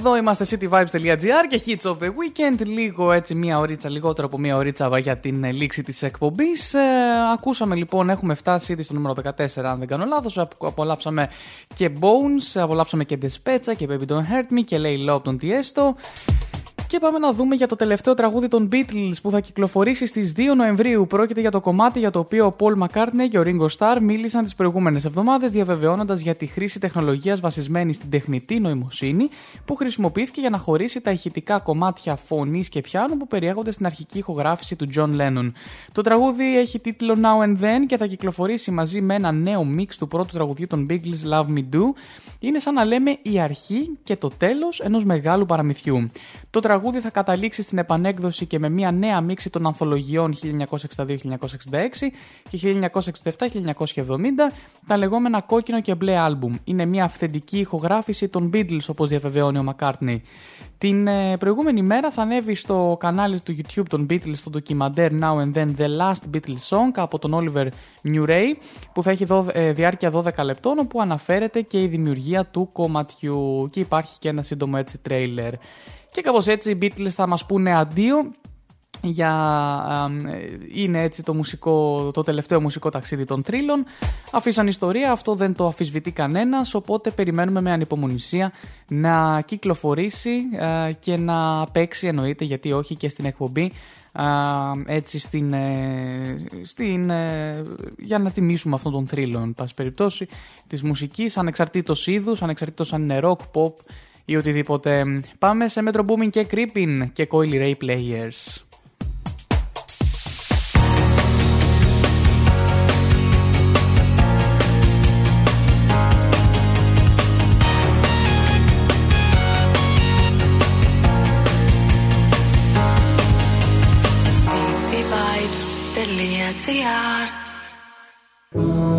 Εδώ είμαστε cityvibes.gr και hits of the weekend. Λίγο έτσι, μία ωρίτσα, λιγότερο από μία ωρίτσα για την ε, λήξη της εκπομπής. ακούσαμε λοιπόν, έχουμε φτάσει ήδη στο νούμερο 14, αν δεν κάνω λάθος. Απολαύσαμε και Bones, απολαύσαμε και Despecha και Baby Don't Hurt Me και Lay Low από τον Tiesto. Και πάμε να δούμε για το τελευταίο τραγούδι των Beatles που θα κυκλοφορήσει στις 2 Νοεμβρίου. Πρόκειται για το κομμάτι για το οποίο ο Paul McCartney και ο Ringo Starr μίλησαν τις προηγούμενες εβδομάδες, διαβεβαιώνοντας για τη χρήση τεχνολογίας βασισμένη στην τεχνητή νοημοσύνη που χρησιμοποιήθηκε για να χωρίσει τα ηχητικά κομμάτια φωνής και πιάνου που περιέχονται στην αρχική ηχογράφηση του John Lennon. Το τραγούδι έχει τίτλο Now and Then και θα κυκλοφορήσει μαζί με ένα νέο μίξ του πρώτου τραγουδιού των Beatles Love Me Do. Είναι σαν να λέμε η αρχή και το τέλος ενός μεγάλου παραμυθιού. Το τραγούδι θα καταλήξει στην επανέκδοση και με μια νέα μίξη των ανθολογιών 1962-1966 και 1967-1970, τα λεγόμενα κόκκινο και μπλε άλμπουμ. Είναι μια αυθεντική ηχογράφηση των Beatles, όπως διαβεβαιώνει ο McCartney. Την ε, προηγούμενη μέρα θα ανέβει στο κανάλι του YouTube των Beatles το ντοκιμαντέρ Now and Then The Last Beatles Song από τον Oliver Murray που θα έχει δω, ε, διάρκεια 12 λεπτών όπου αναφέρεται και η δημιουργία του κομματιού και υπάρχει και ένα σύντομο έτσι τρέιλερ. Και κάπως έτσι οι Beatles θα μας πούνε αντίο για ε, είναι έτσι το, μουσικό, το τελευταίο μουσικό ταξίδι των τρίλων. Αφήσαν ιστορία, αυτό δεν το αφισβητεί κανένας, οπότε περιμένουμε με ανυπομονησία να κυκλοφορήσει ε, και να παίξει εννοείται γιατί όχι και στην εκπομπή ε, έτσι στην, ε, στην, ε, για να τιμήσουμε αυτόν τον θρύλο εν πάση περιπτώσει της μουσικής ανεξαρτήτως είδους, ανεξαρτήτως αν είναι rock, pop ή οτιδήποτε. Πάμε σε Metro Booming και Creeping και Coily Ray Players. cityvibes.gr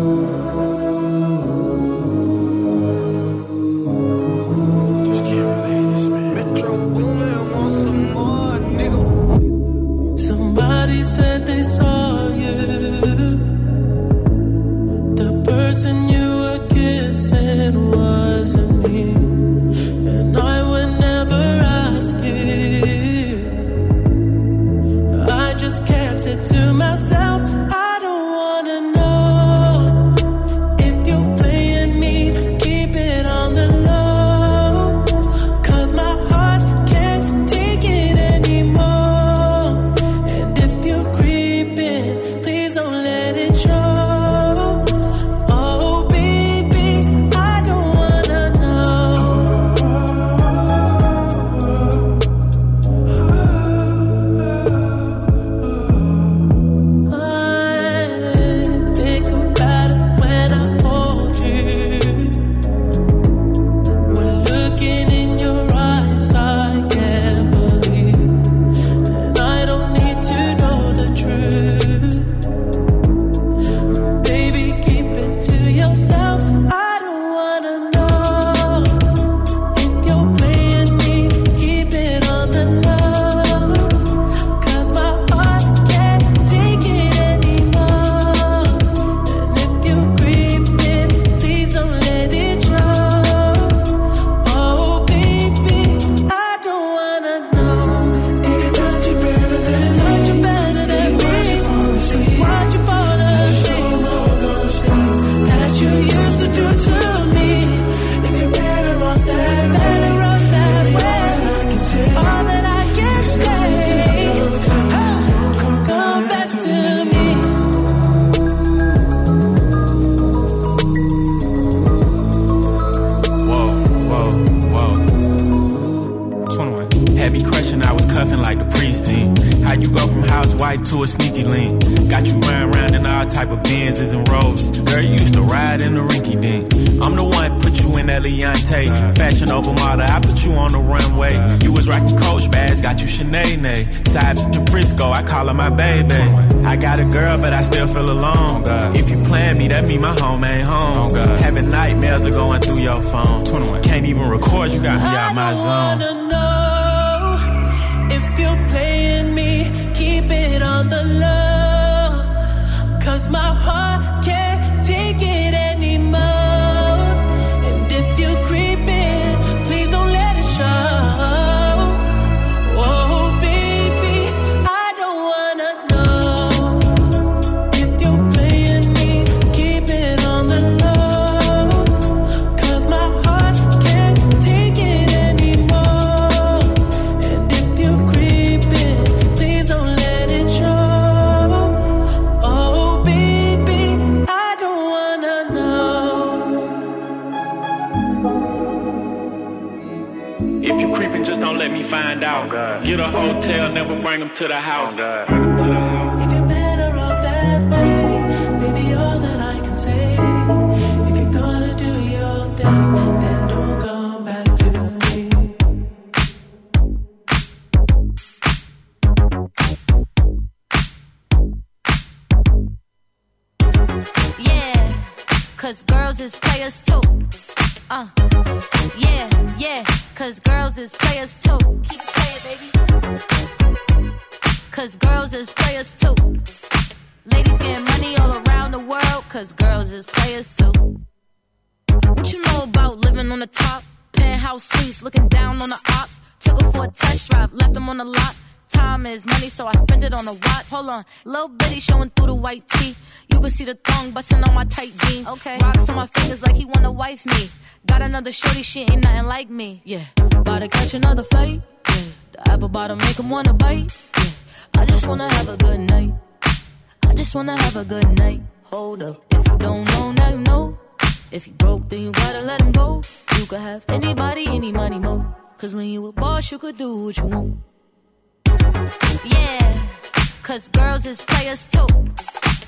can see the thong busting on my tight jeans. Okay, rocks on my fingers like he wanna wife me. Got another shorty, she ain't nothing like me. Yeah, about to catch another fight. Yeah, the apple bottom make him wanna bite. Yeah, I just wanna have a good night. I just wanna have a good night. Hold up, if you don't know, now you know. If you broke, then you gotta let him go. You could have anybody, any money, mo. Cause when you a boss, you could do what you want. Yeah, cause girls is players too.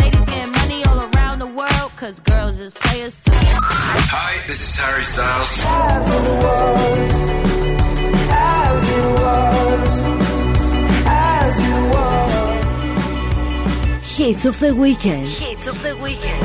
Ladies getting money all around the world, cause girls is players too. Hi, this is Harry Styles. As it was, as it was, as it was. Hits of the weekend. Hits of the weekend.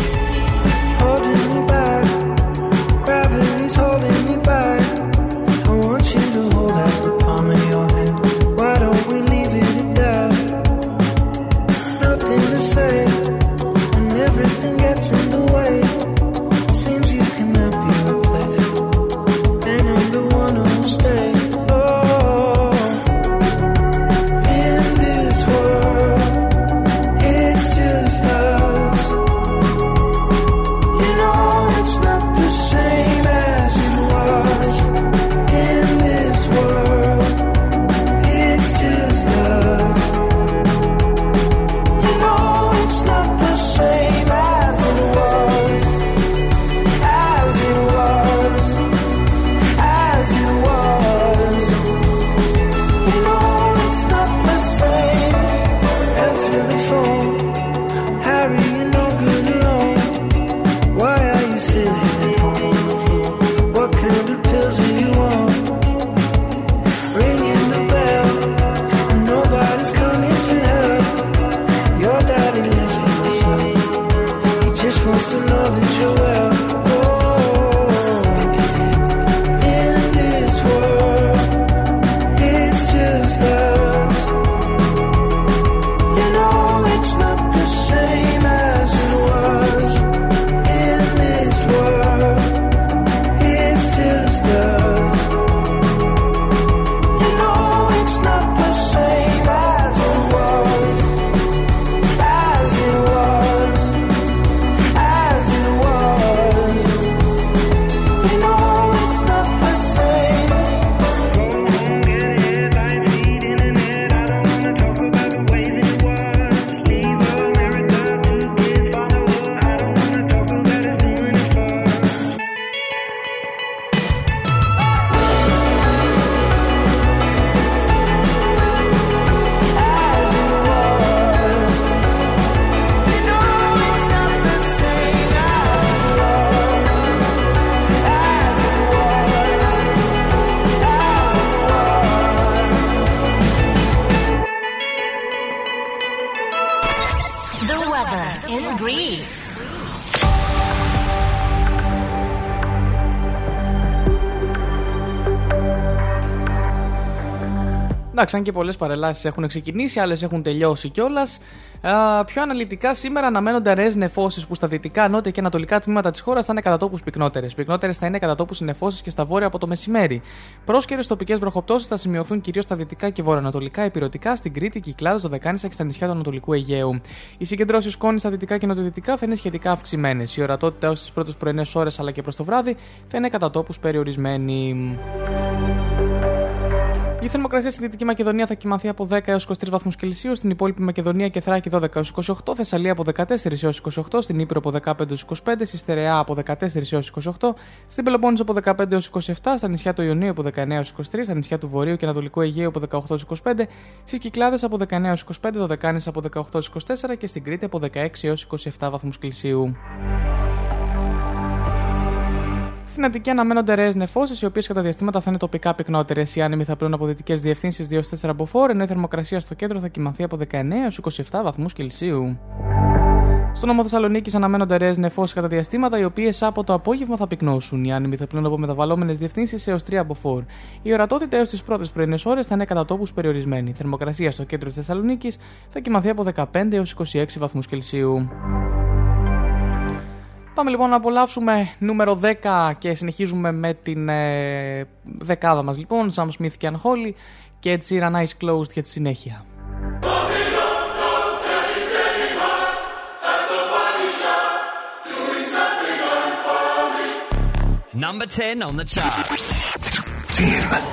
Εντάξει, αν και πολλές παρελάσεις έχουν ξεκινήσει, άλλες έχουν τελειώσει κιόλας. Πιο αναλυτικά, σήμερα αναμένονται αραιές νεφώσεις που στα δυτικά, νότια και ανατολικά τμήματα της χώρας θα είναι κατά τόπου πυκνότερες. Πυκνότερες θα είναι κατά τόπου οι νεφώσεις και στα βόρεια από το μεσημέρι. Πρόσκαιρες τοπικές βροχοπτώσεις θα σημειωθούν κυρίως στα δυτικά και βορειοανατολικά, επιρωτικά στην Κρήτη, Κυκλάδε, Δωδεκάνησα και στα νησιά του Ανατολικού Αιγαίου. Οι συγκεντρώσεις σκόνη στα δυτικά και νοτιοδυτικά θα είναι σχετικά αυξημένες. Η ορατότητα έως τις πρώτες πρωινές ώρες αλλά και προς το βράδυ θα είναι κατά τόπου περιορισμένη. Η θερμοκρασία στη Δυτική Μακεδονία θα κοιμαθεί από 10 έω 23 βαθμού Κελσίου, στην υπόλοιπη Μακεδονία και Θράκη 12 έω 28, Θεσσαλία από 14 έω 28, στην Ήπειρο από 15 έω 25, στη Στερεά από 14 έω 28, στην Πελοπόννησο από 15 έω 27, στα νησιά του Ιωνίου από 19 έω 23, στα νησιά του Βορείου και Ανατολικού Αιγαίου από 18 έω 25, στι Κυκλάδε από 19 έω 25, Δωδεκάνησα από 18 έω 24 και στην Κρήτη από 16 έω 27 βαθμού Κελσίου. Στην Αττική αναμένονται ρέες νεφώσεις, οι οποίες κατά διαστήματα θα είναι τοπικά πυκνότερες. Οι άνεμοι θα πλέουν από δυτικές διευθύνσεις 2-4 μποφόρ, ενώ η θερμοκρασία στο κέντρο θα κοιμαθεί από 19 έως 27 βαθμούς Κελσίου. Στο νομό Θεσσαλονίκης αναμένονται ρέες νεφώσεις κατά διαστήματα, οι οποίες από το απόγευμα θα πυκνώσουν. Οι άνεμοι θα πλέουν από μεταβαλλόμενες διευθύνσεις έως 3 μποφόρ. Η ορατότητα έως τις πρώτες πρωινές ώρες θα είναι κατά τόπους περιορισμένη. Η θερμοκρασία στο κέντρο της Θεσσαλονίκης θα κοιμαθεί από 15 έως 26 βαθμούς Κελσίου. Πάμε λοιπόν να απολαύσουμε νούμερο 10 και συνεχίζουμε με την ε, δεκάδα μας λοιπόν, Sam Smith και Unholy και έτσι Sheeran Eyes Closed για τη συνέχεια. Number 10 on the charts. 10.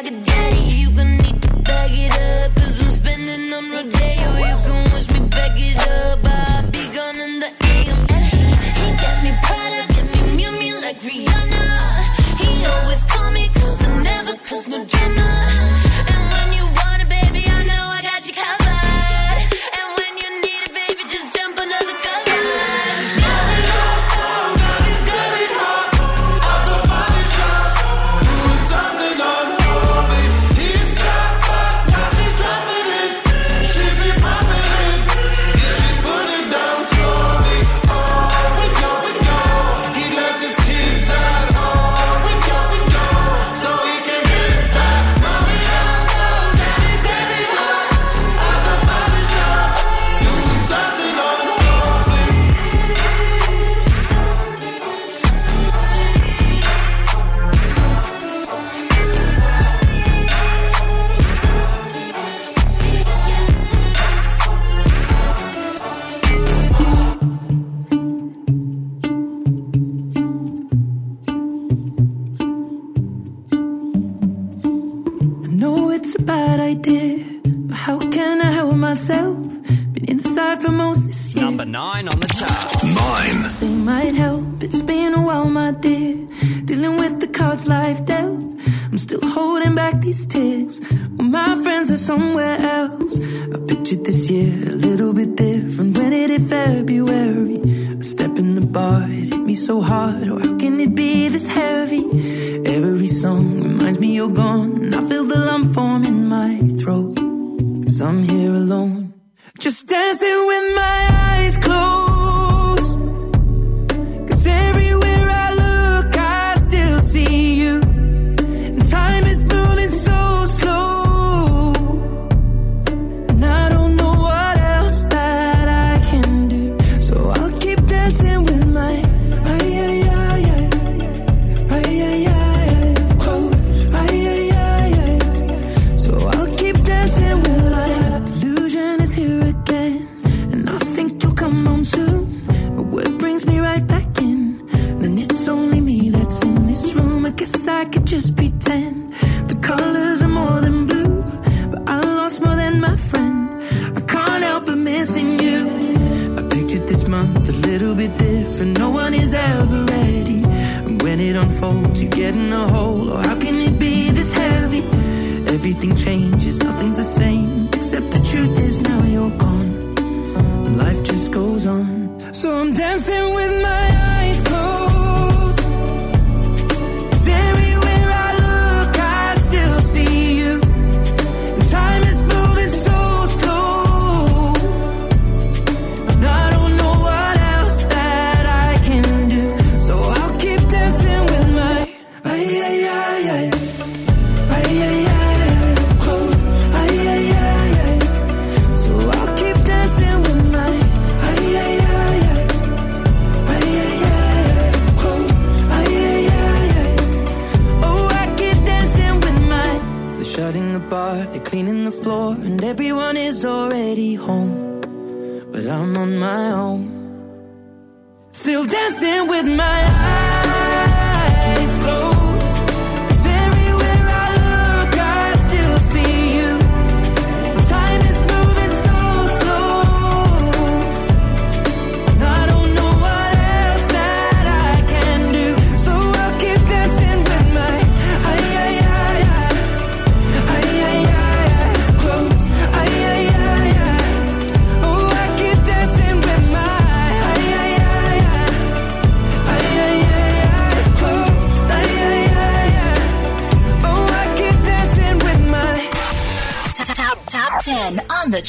Balenciaga daddy. You gon' need to bag it up, cause I'm spending on Rodeo. You can wish me back it up, I'll be gone in the AM. And he, he got me Prada, get me Miu Miu like Rihanna. He always call me cause I never cause no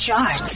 charts.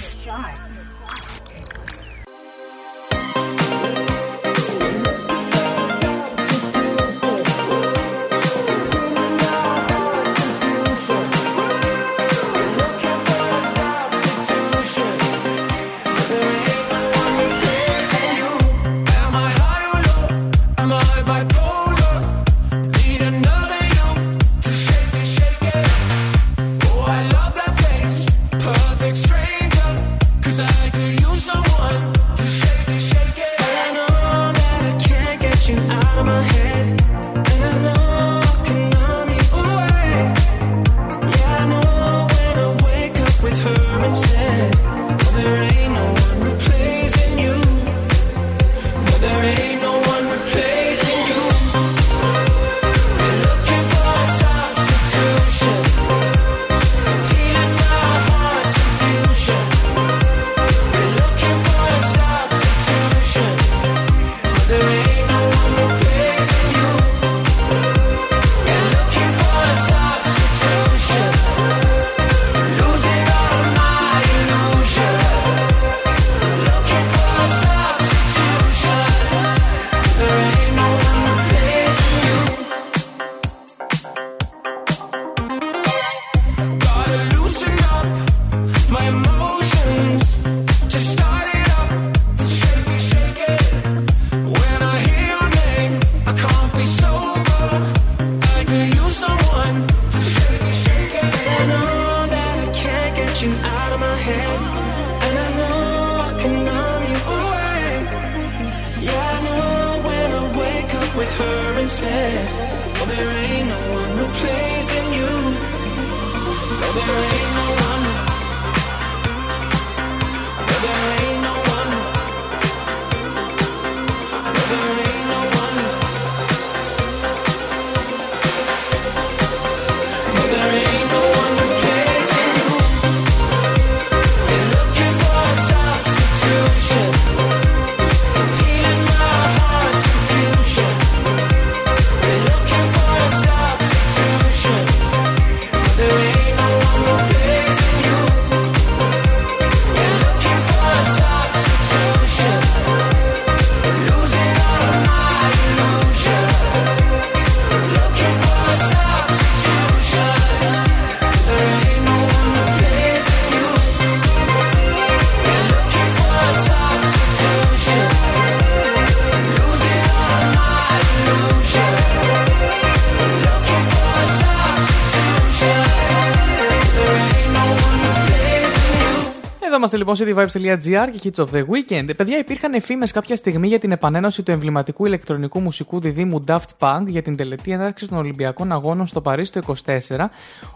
Λοιπόν σε tvibes.gr και Hits of the Weekend. Ε, Παιδιά, υπήρχαν εφήμες κάποια στιγμή για την επανένωση του εμβληματικού ηλεκτρονικού μουσικού διδήμου Daft Punk για την τελετή έναρξης των Ολυμπιακών Αγώνων στο Παρίσι το 24,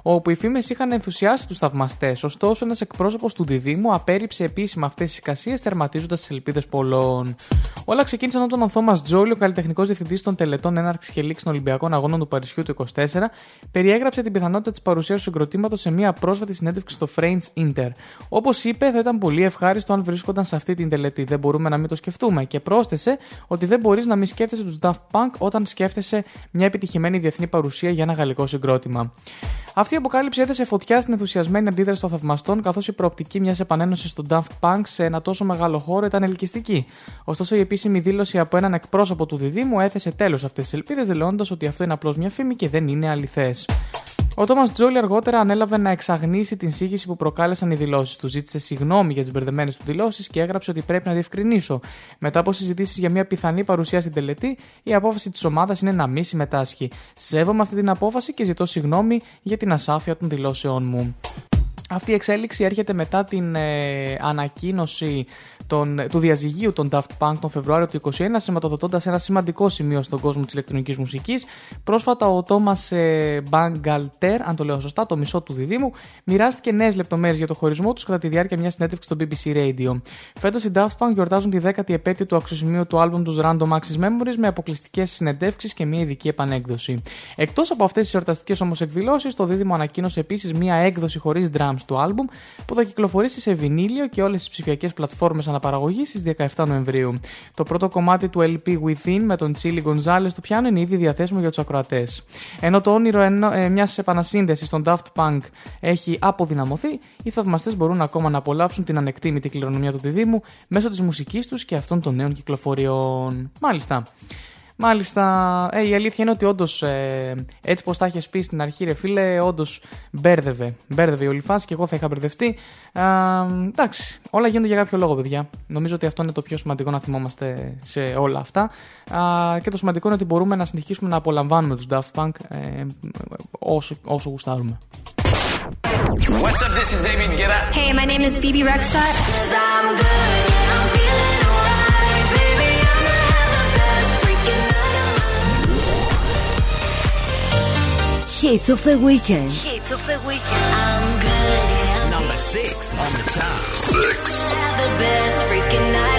όπου οι φήμες είχαν ενθουσιάσει τους θαυμαστές. Ωστόσο, ένας εκπρόσωπος του διδήμου απέρριψε επίσημα αυτές τις εικασίες, τερματίζοντας τις ελπίδες πολλών. Όλα ξεκίνησαν όταν ο Θόμας Τζόλι, ο καλλιτεχνικός διευθυντής των τελετών έναρξης και λήξης των Ολυμπιακών Αγώνων του Παρισιού του 24, περιέγραψε την πιθανότητα της παρουσίας του συγκροτήματος σε μια πρόσφατη συνέντευξη στο French Inter. Όπως είπε, θα ήταν πολύ ευχάριστο αν βρίσκονταν σε αυτή την τελετή. Δεν μπορούμε να μην το σκεφτούμε. Και πρόσθεσε ότι δεν μπορείς να μην σκέφτεσαι τους Daft Punk όταν σκέφτεσαι μια επιτυχημένη διεθνή παρουσία για ένα γαλλικό συγκρότημα. Αυτή η αποκάλυψη έθεσε φωτιά στην ενθουσιασμένη αντίδραση των θαυμαστών, καθώς η προοπτική μιας επανένωσης των Daft Punk σε ένα τόσο μεγάλο χώρο ήταν ελκυστική. Ωστόσο, η επίσημη δήλωση από έναν εκπρόσωπο του Διδήμου έθεσε τέλος αυτές τις ελπίδες, δηλώνοντας ότι αυτό είναι απλώς μια φήμη και δεν είναι αληθές. Ο Τόμας Τζόλι αργότερα ανέλαβε να εξαγνίσει την σύγχυση που προκάλεσαν οι δηλώσεις του. Ζήτησε συγγνώμη για τις μπερδεμένες του δηλώσεις και έγραψε ότι πρέπει να διευκρινίσω. Μετά από συζητήσεις για μια πιθανή παρουσία στην τελετή, η απόφαση της ομάδας είναι να μην συμμετάσχει. Σέβομαι αυτή την απόφαση και ζητώ συγγνώμη για την ασάφεια των δηλώσεών μου. Αυτή η εξέλιξη έρχεται μετά την ε, ανακοίνωση των, του διαζυγίου των Daft Punk τον Φεβρουάριο του 2021, σηματοδοτώντας ένα σημαντικό σημείο στον κόσμο της ηλεκτρονικής μουσικής. Πρόσφατα, ο Τόμα ε, Μπαγκαλτέρ, αν το λέω σωστά, το μισό του διδήμου, μοιράστηκε νέες λεπτομέρειες για το χωρισμό τους κατά τη διάρκεια μιας συνέντευξης στο BBC Radio. Φέτος, οι Daft Punk γιορτάζουν τη 10η επέτειο του αξιοσημείου του άλμπουμ τους Random Access Memories με αποκλειστικές συνεντεύξεις και μια ειδική επανέκδοση. Εκτός από αυτές τις εορταστικές όμως εκδηλώσεις, το δίδυμο ανακοίνωσε επίσης μια έκδοση χωρίς drums του άλμπουμ που θα κυκλοφορήσει σε βινίλιο και όλες τις ψηφιακές πλατφόρμες αναπαραγωγή στις 17 Νοεμβρίου. Το πρώτο κομμάτι του LP Within με τον Τσίλι Γκονζάλε στο πιάνο είναι ήδη διαθέσιμο για τους ακροατές. Ενώ το όνειρο ε, μιας επανασύνδεσης των Daft Punk έχει αποδυναμωθεί, οι θαυμαστές μπορούν ακόμα να απολαύσουν την ανεκτήμητη κληρονομιά του διδήμου μέσω της μουσικής τους και αυτών των νέων κυκλοφοριών. Μάλιστα. Μάλιστα, ε, η αλήθεια είναι ότι όντως ε, έτσι πως τα είχε πει στην αρχή, ρε φίλε, όντως μπέρδευε. Μπέρδευε η Ολυφάς και εγώ θα είχα μπερδευτεί. Ε, εντάξει, όλα γίνονται για κάποιο λόγο, παιδιά. Νομίζω ότι αυτό είναι το πιο σημαντικό να θυμόμαστε σε όλα αυτά. Ε, και το σημαντικό είναι ότι μπορούμε να συνεχίσουμε να απολαμβάνουμε τους Daft Punk ε, όσο, όσο γουστάρουμε. What's up? This is David Guetta. Hey, my name is Phoebe Rexhat. I'm good, Hits of the weekend. Hits of the weekend. I'm good, yeah. I'm Number six on the chart. Six. have the best freaking night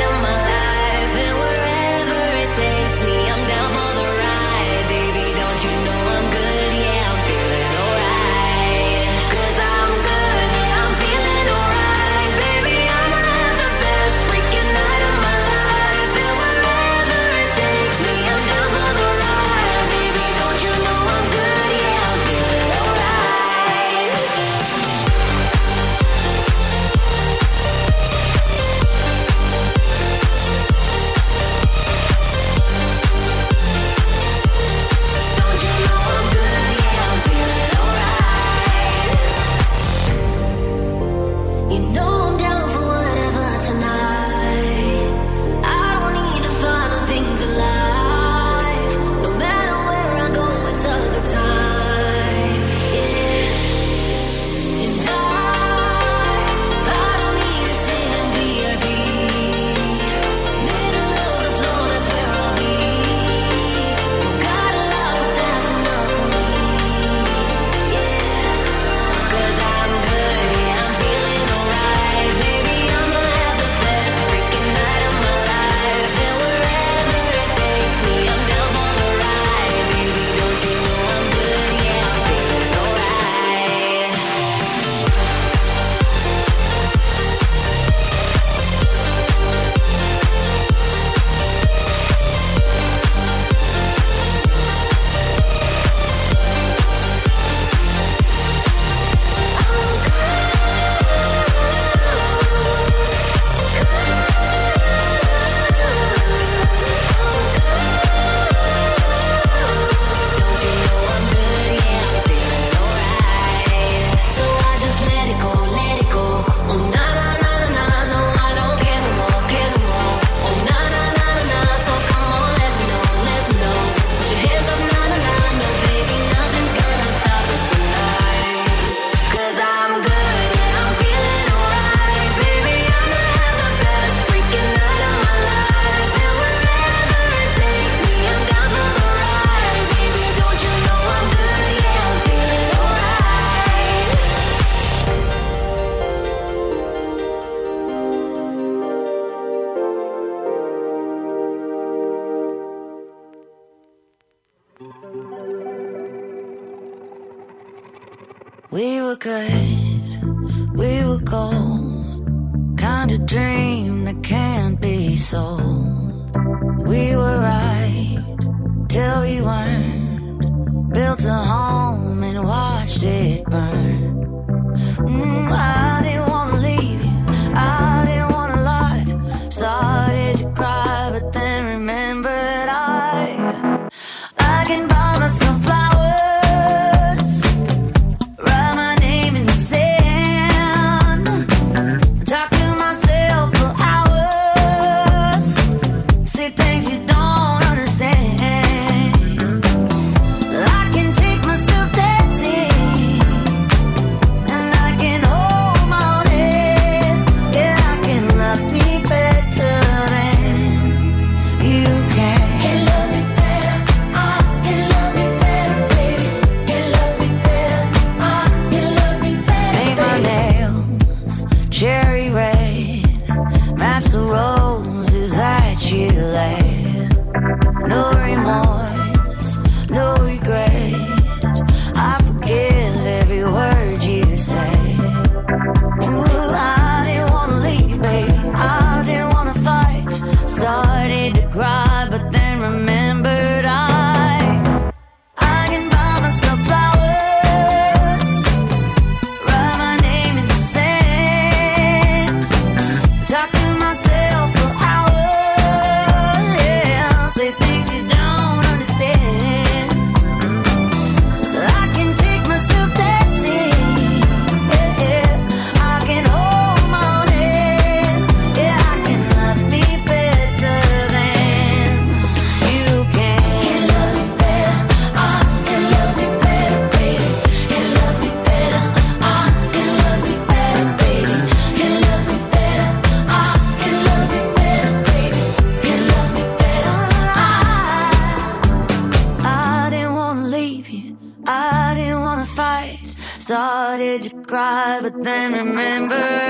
but then remembered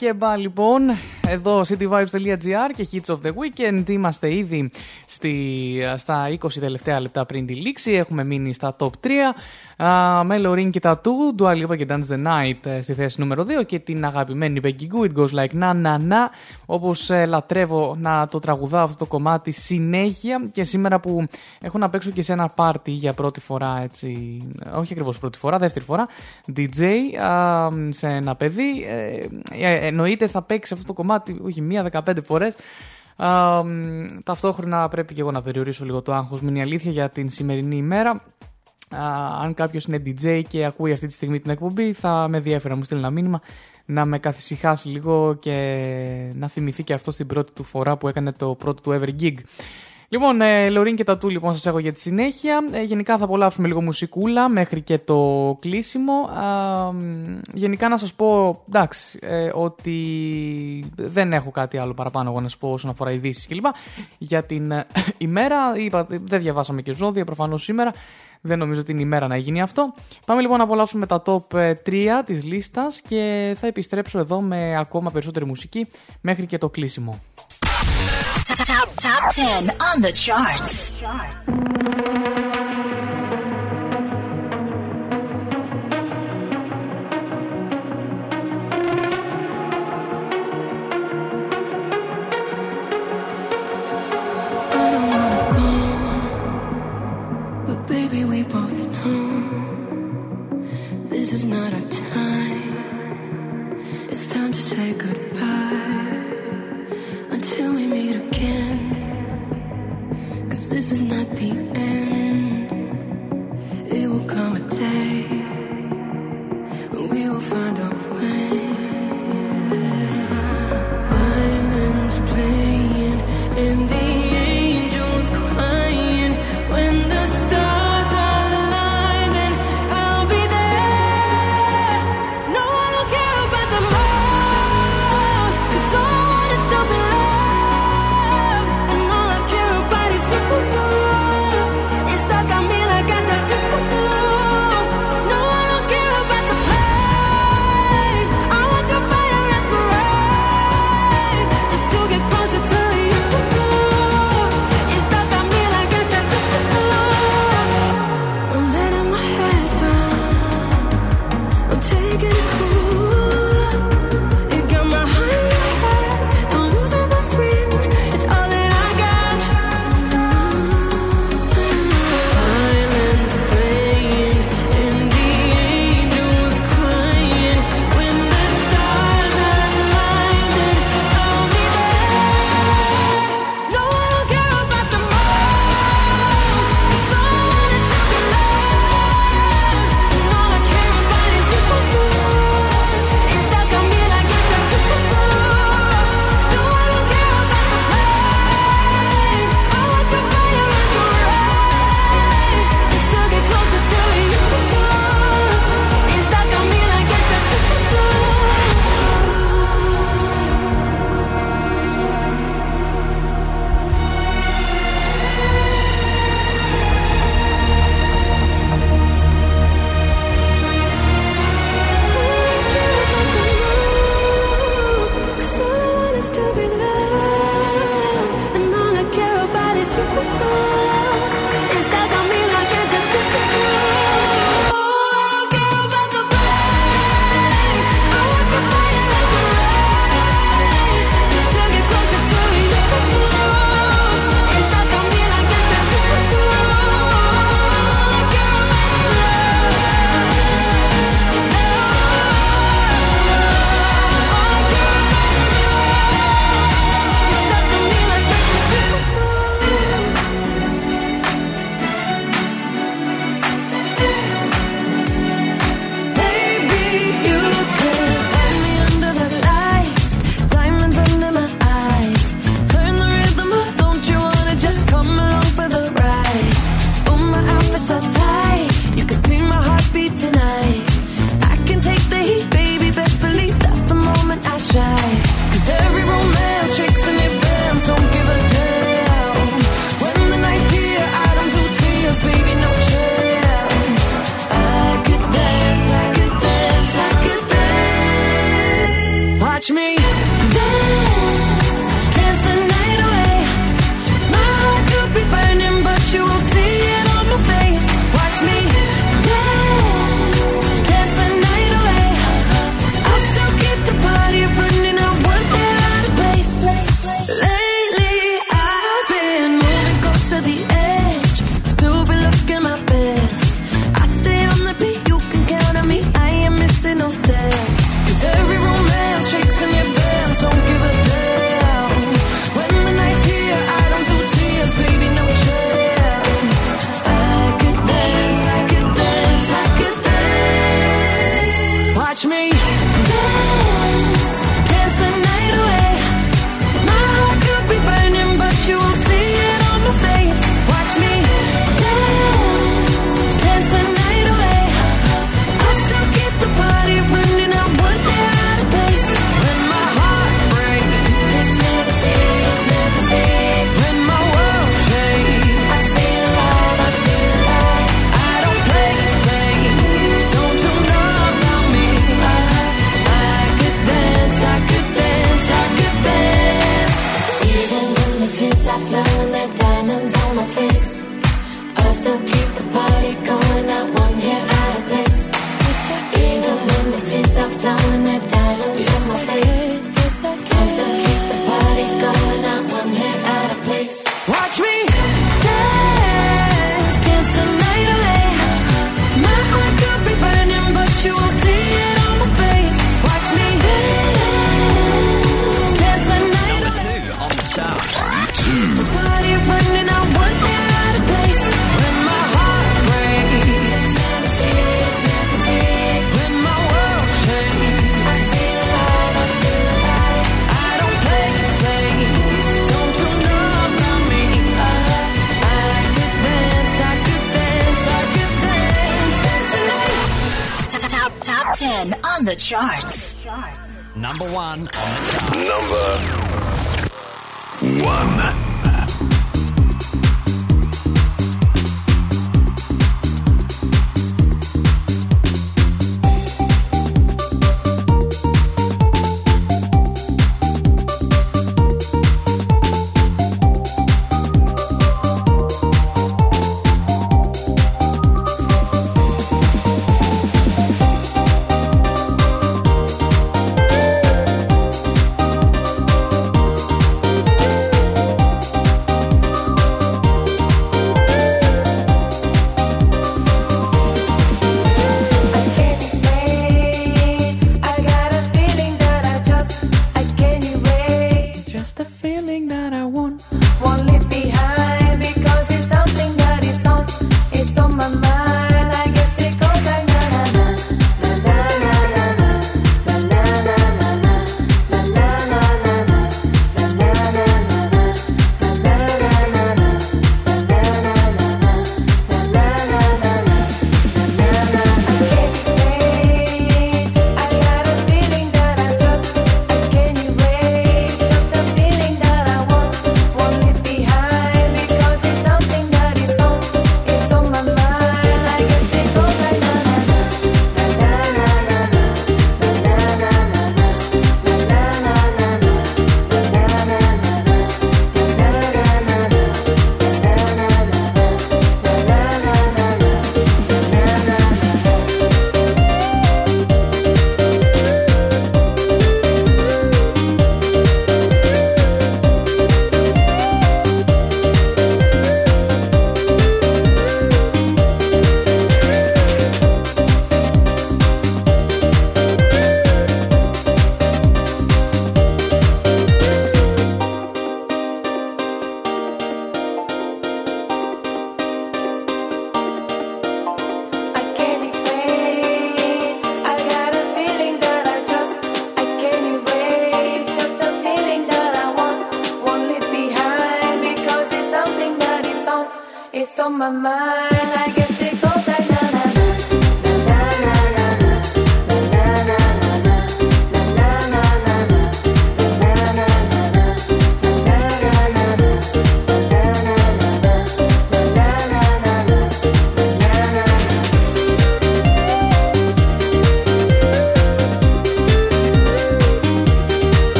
Μακέμπα λοιπόν, εδώ cityvibes.gr και hits of the weekend. Είμαστε ήδη στη, στα 20 τελευταία λεπτά πριν τη λήξη. Έχουμε μείνει στα top 3. Uh, με Lorin και Tattoo, Dua Lipa και Dance the Night ε, στη θέση νούμερο 2 και την αγαπημένη Becky Goo, It Goes Like Na Na Na. Όπως ε, λατρεύω να το τραγουδάω αυτό το κομμάτι συνέχεια και σήμερα που έχω να παίξω και σε ένα πάρτι για πρώτη φορά έτσι, όχι ακριβώς πρώτη φορά, δεύτερη φορά, DJ α, σε ένα παιδί. Ε, ε, εννοείται θα παίξει αυτό το κομμάτι όχι μία, 15 φορές. Α, μ, ταυτόχρονα πρέπει και εγώ να περιορίσω λίγο το άγχος μου, είναι η αλήθεια για την σημερινή ημέρα. Α, αν κάποιος είναι DJ και ακούει αυτή τη στιγμή την εκπομπή θα με ενδιαφέρει να μου στείλει ένα μήνυμα να με καθησυχάσει λίγο και να θυμηθεί και αυτό στην πρώτη του φορά που έκανε το πρώτο του ever gig. Λοιπόν, ε, Λωρίν και Τατού λοιπόν σας έχω για τη συνέχεια. Ε, γενικά θα απολαύσουμε λίγο μουσικούλα μέχρι και το κλείσιμο. Α, μ, γενικά να σας πω, εντάξει, ε, ότι δεν έχω κάτι άλλο παραπάνω εγώ να σας πω όσον αφορά ειδήσεις κλπ. Για την ε, ημέρα, είπα, δεν διαβάσαμε και ζώδια προφανώς σήμερα. Δεν νομίζω ότι είναι η μέρα να γίνει αυτό. Πάμε λοιπόν να απολαύσουμε τα top ε, 3 της λίστας και θα επιστρέψω εδώ με ακόμα περισσότερη μουσική μέχρι και το κλείσιμο. Top, top 10 on the charts. I don't wanna go, but baby, we both know this is not our time. It's time to say goodbye this is not the end.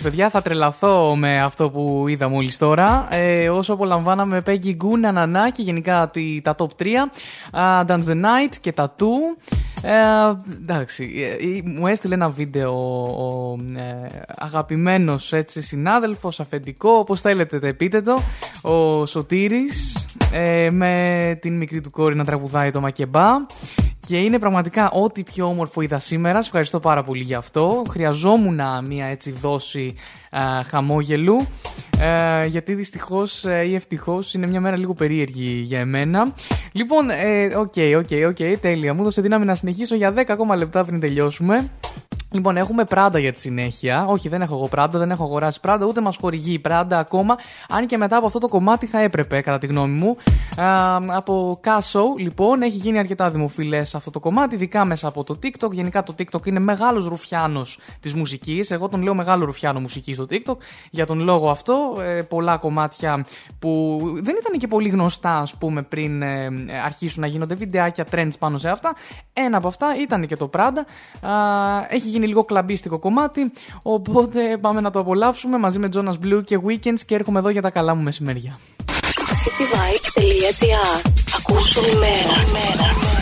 Εντάξει, παιδιά, θα τρελαθώ με αυτό που είδα μόλις τώρα. Ε, όσο απολαμβάναμε Peggy Goo, και γενικά τα top 3. Dance the Night και τα Two. Ε, εντάξει, ε, ε, μου έστειλε ένα βίντεο ο ε, αγαπημένος έτσι, συνάδελφος, αφεντικό, όπως θέλετε το επίτετο, ο Σωτήρης, με την μικρή του κόρη να τραγουδάει το Μακεμπά. Και είναι πραγματικά ό,τι πιο όμορφο είδα σήμερα. Σε ευχαριστώ πάρα πολύ γι' αυτό. Χρειαζόμουν μια έτσι δόση α, χαμόγελου. Ε, γιατί δυστυχώς ή ευτυχώς είναι μια μέρα λίγο περίεργη για εμένα. Λοιπόν, ε, OK, OK, OK, τέλεια. Μου έδωσε δύναμη να συνεχίσω για 10 ακόμα λεπτά πριν τελειώσουμε. Λοιπόν, έχουμε Prada για τη συνέχεια. Όχι, δεν έχω εγώ Prada, δεν έχω αγοράσει Prada, ούτε μας χορηγεί η Prada ακόμα. Αν και μετά από αυτό το κομμάτι θα έπρεπε, κατά τη γνώμη μου. Α, από Cassö, λοιπόν, έχει γίνει αρκετά δημοφιλές αυτό το κομμάτι, ειδικά μέσα από το TikTok. Γενικά το TikTok είναι μεγάλος ρουφιάνος της μουσικής. Εγώ τον λέω μεγάλο ρουφιάνο μουσικής στο TikTok. Για τον λόγο αυτό, ε, πολλά κομμάτια που δεν ήταν και πολύ γνωστά, ας πούμε, πριν ε, αρχίσουν να γίνονται βιντεάκια, trends πάνω σε αυτά. Ένα από αυτά ήταν και το Prada. Α, έχει γίνει λίγο κλαμπίστικο κομμάτι. Οπότε πάμε να το απολαύσουμε μαζί με Jonas Blue και Weekends και έρχομαι εδώ για τα καλά μου μεσημέρια. cityvibes.gr Ακούσου ημέρα.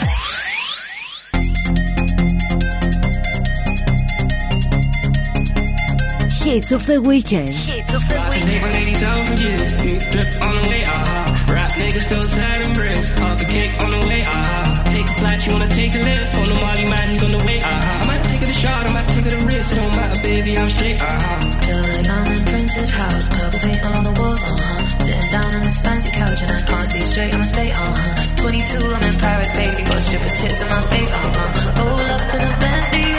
Hits of the weekend. Hits of the weekend. ladies out for years. New drip on the way. Rap niggas still sad and bricks. Half a cake on the way. Take a flight, you wanna take a lift. On the Molly man, he's on the way, ah. I might take it a shot, I might take it a risk. It don't matter, baby, I'm straight, ah. Feel like I'm in Prince's house, purple paint all on the walls, uh huh. Sitting down on this fancy couch and I can't see straight, I'ma stay, uh huh. 22, I'm in Paris, baby, got strippers tits in my face, uh huh. Roll up in a Bentley,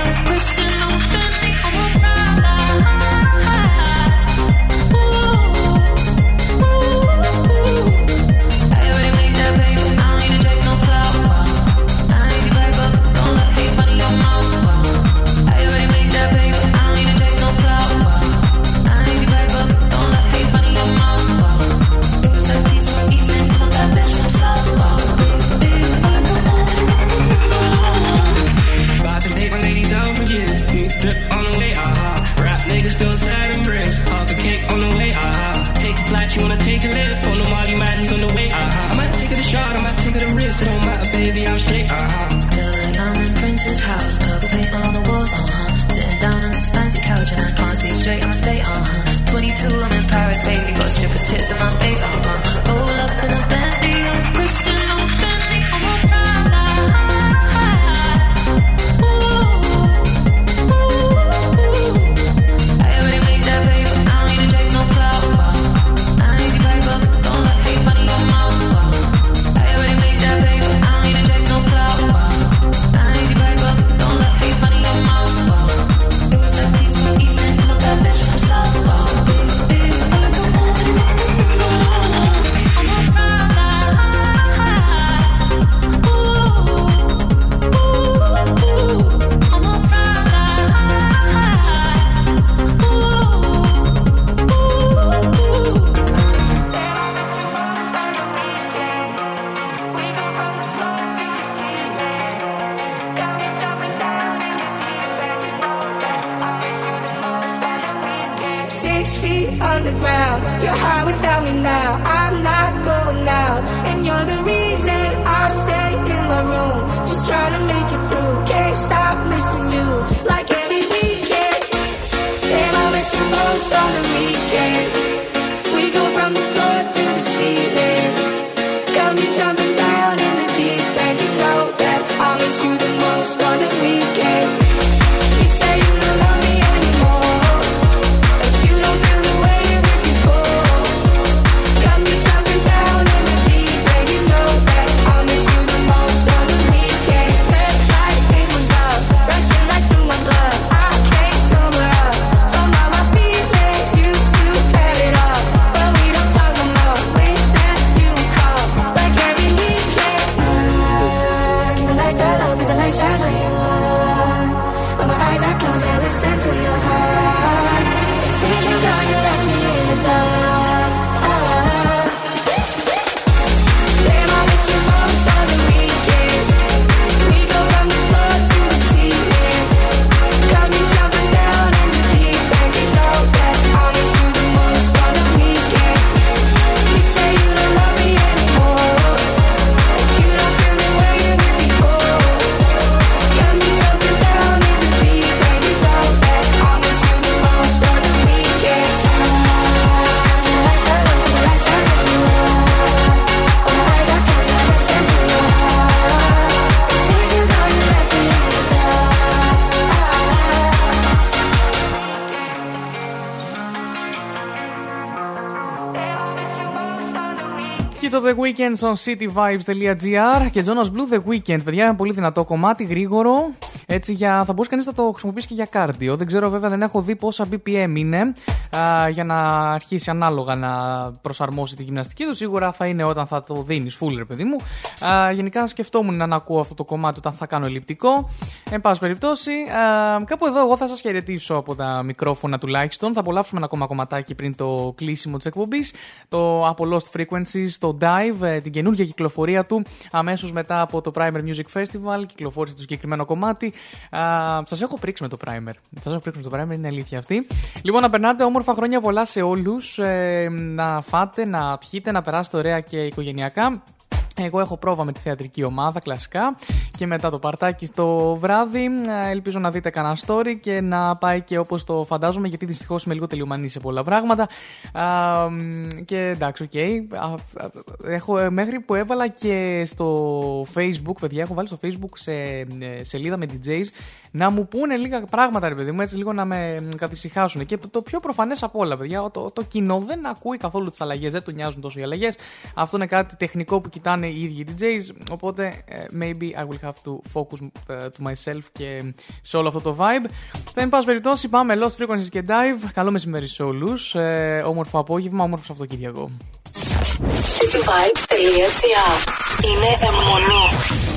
of the Weekend στο cityvibes.gr και Jonas Blue The Weekend. Παιδιά, είναι πολύ δυνατό κομμάτι, γρήγορο. Έτσι, για, θα μπορούσε κανείς να το χρησιμοποιήσει και για κάρδιο. Δεν ξέρω, βέβαια, δεν έχω δει πόσα BPM είναι α, για να αρχίσει ανάλογα να προσαρμόσει τη γυμναστική του. Σίγουρα θα είναι όταν θα το δίνεις full, ρε παιδί μου. Α, γενικά, σκεφτόμουν να ακούω αυτό το κομμάτι όταν θα κάνω ελλειπτικό. Εν πάση περιπτώσει, α, κάπου εδώ εγώ θα σας χαιρετήσω από τα μικρόφωνα τουλάχιστον. Θα απολαύσουμε ένα ακόμα κομματάκι πριν το κλείσιμο της εκπομπής. Το από Lost Frequencies, το Dive, ε, την καινούργια κυκλοφορία του αμέσως μετά από το Primer Music Festival. Κυκλοφόρησε το συγκεκριμένο κομμάτι. Σας έχω πρίξει με το Primer. Σας έχω πρίξει με το Primer, είναι αλήθεια αυτή. Λοιπόν, να περνάτε όμορφα χρόνια πολλά σε όλους. να φάτε, να πιείτε, να περάσετε ωραία και οικογενειακά. Εγώ έχω πρόβα με τη θεατρική ομάδα, κλασικά. Και μετά το παρτάκι στο βράδυ. ε, Ελπίζω να δείτε κανένα story και να πάει και όπως το φαντάζομαι, γιατί δυστυχώς είμαι λίγο τελειωμανή σε πολλά πράγματα. Α, μ, και εντάξει, οκ. Α, α, Έχω ε, μέχρι που έβαλα και στο Facebook, παιδιά, έχω βάλει στο Facebook σε ε, σελίδα με DJs να μου πούνε λίγα πράγματα, ρε παιδί μου, έτσι λίγο να με μ, καθησυχάσουν. Και το πιο προφανές από όλα, παιδιά, το, το κοινό δεν ακούει καθόλου τις αλλαγές, δεν του νοιάζουν τόσο οι αλλαγές. Αυτό είναι κάτι τεχνικό που κοιτάνε οι ίδιοι οι DJs. Οπότε, ε, maybe I will have to focus ε, to myself και σε όλο αυτό το vibe. Θα εν πάση περιπτώσει, πάμε Lost Frequencies και Dive. Καλό μεσημέρι σε όλους. Ε, όμορφο απόγευμα, όμορφο Σαββατοκύριακο. cityvibes.gr Είναι αιμονή.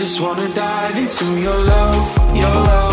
Just wanna dive into your love, your love.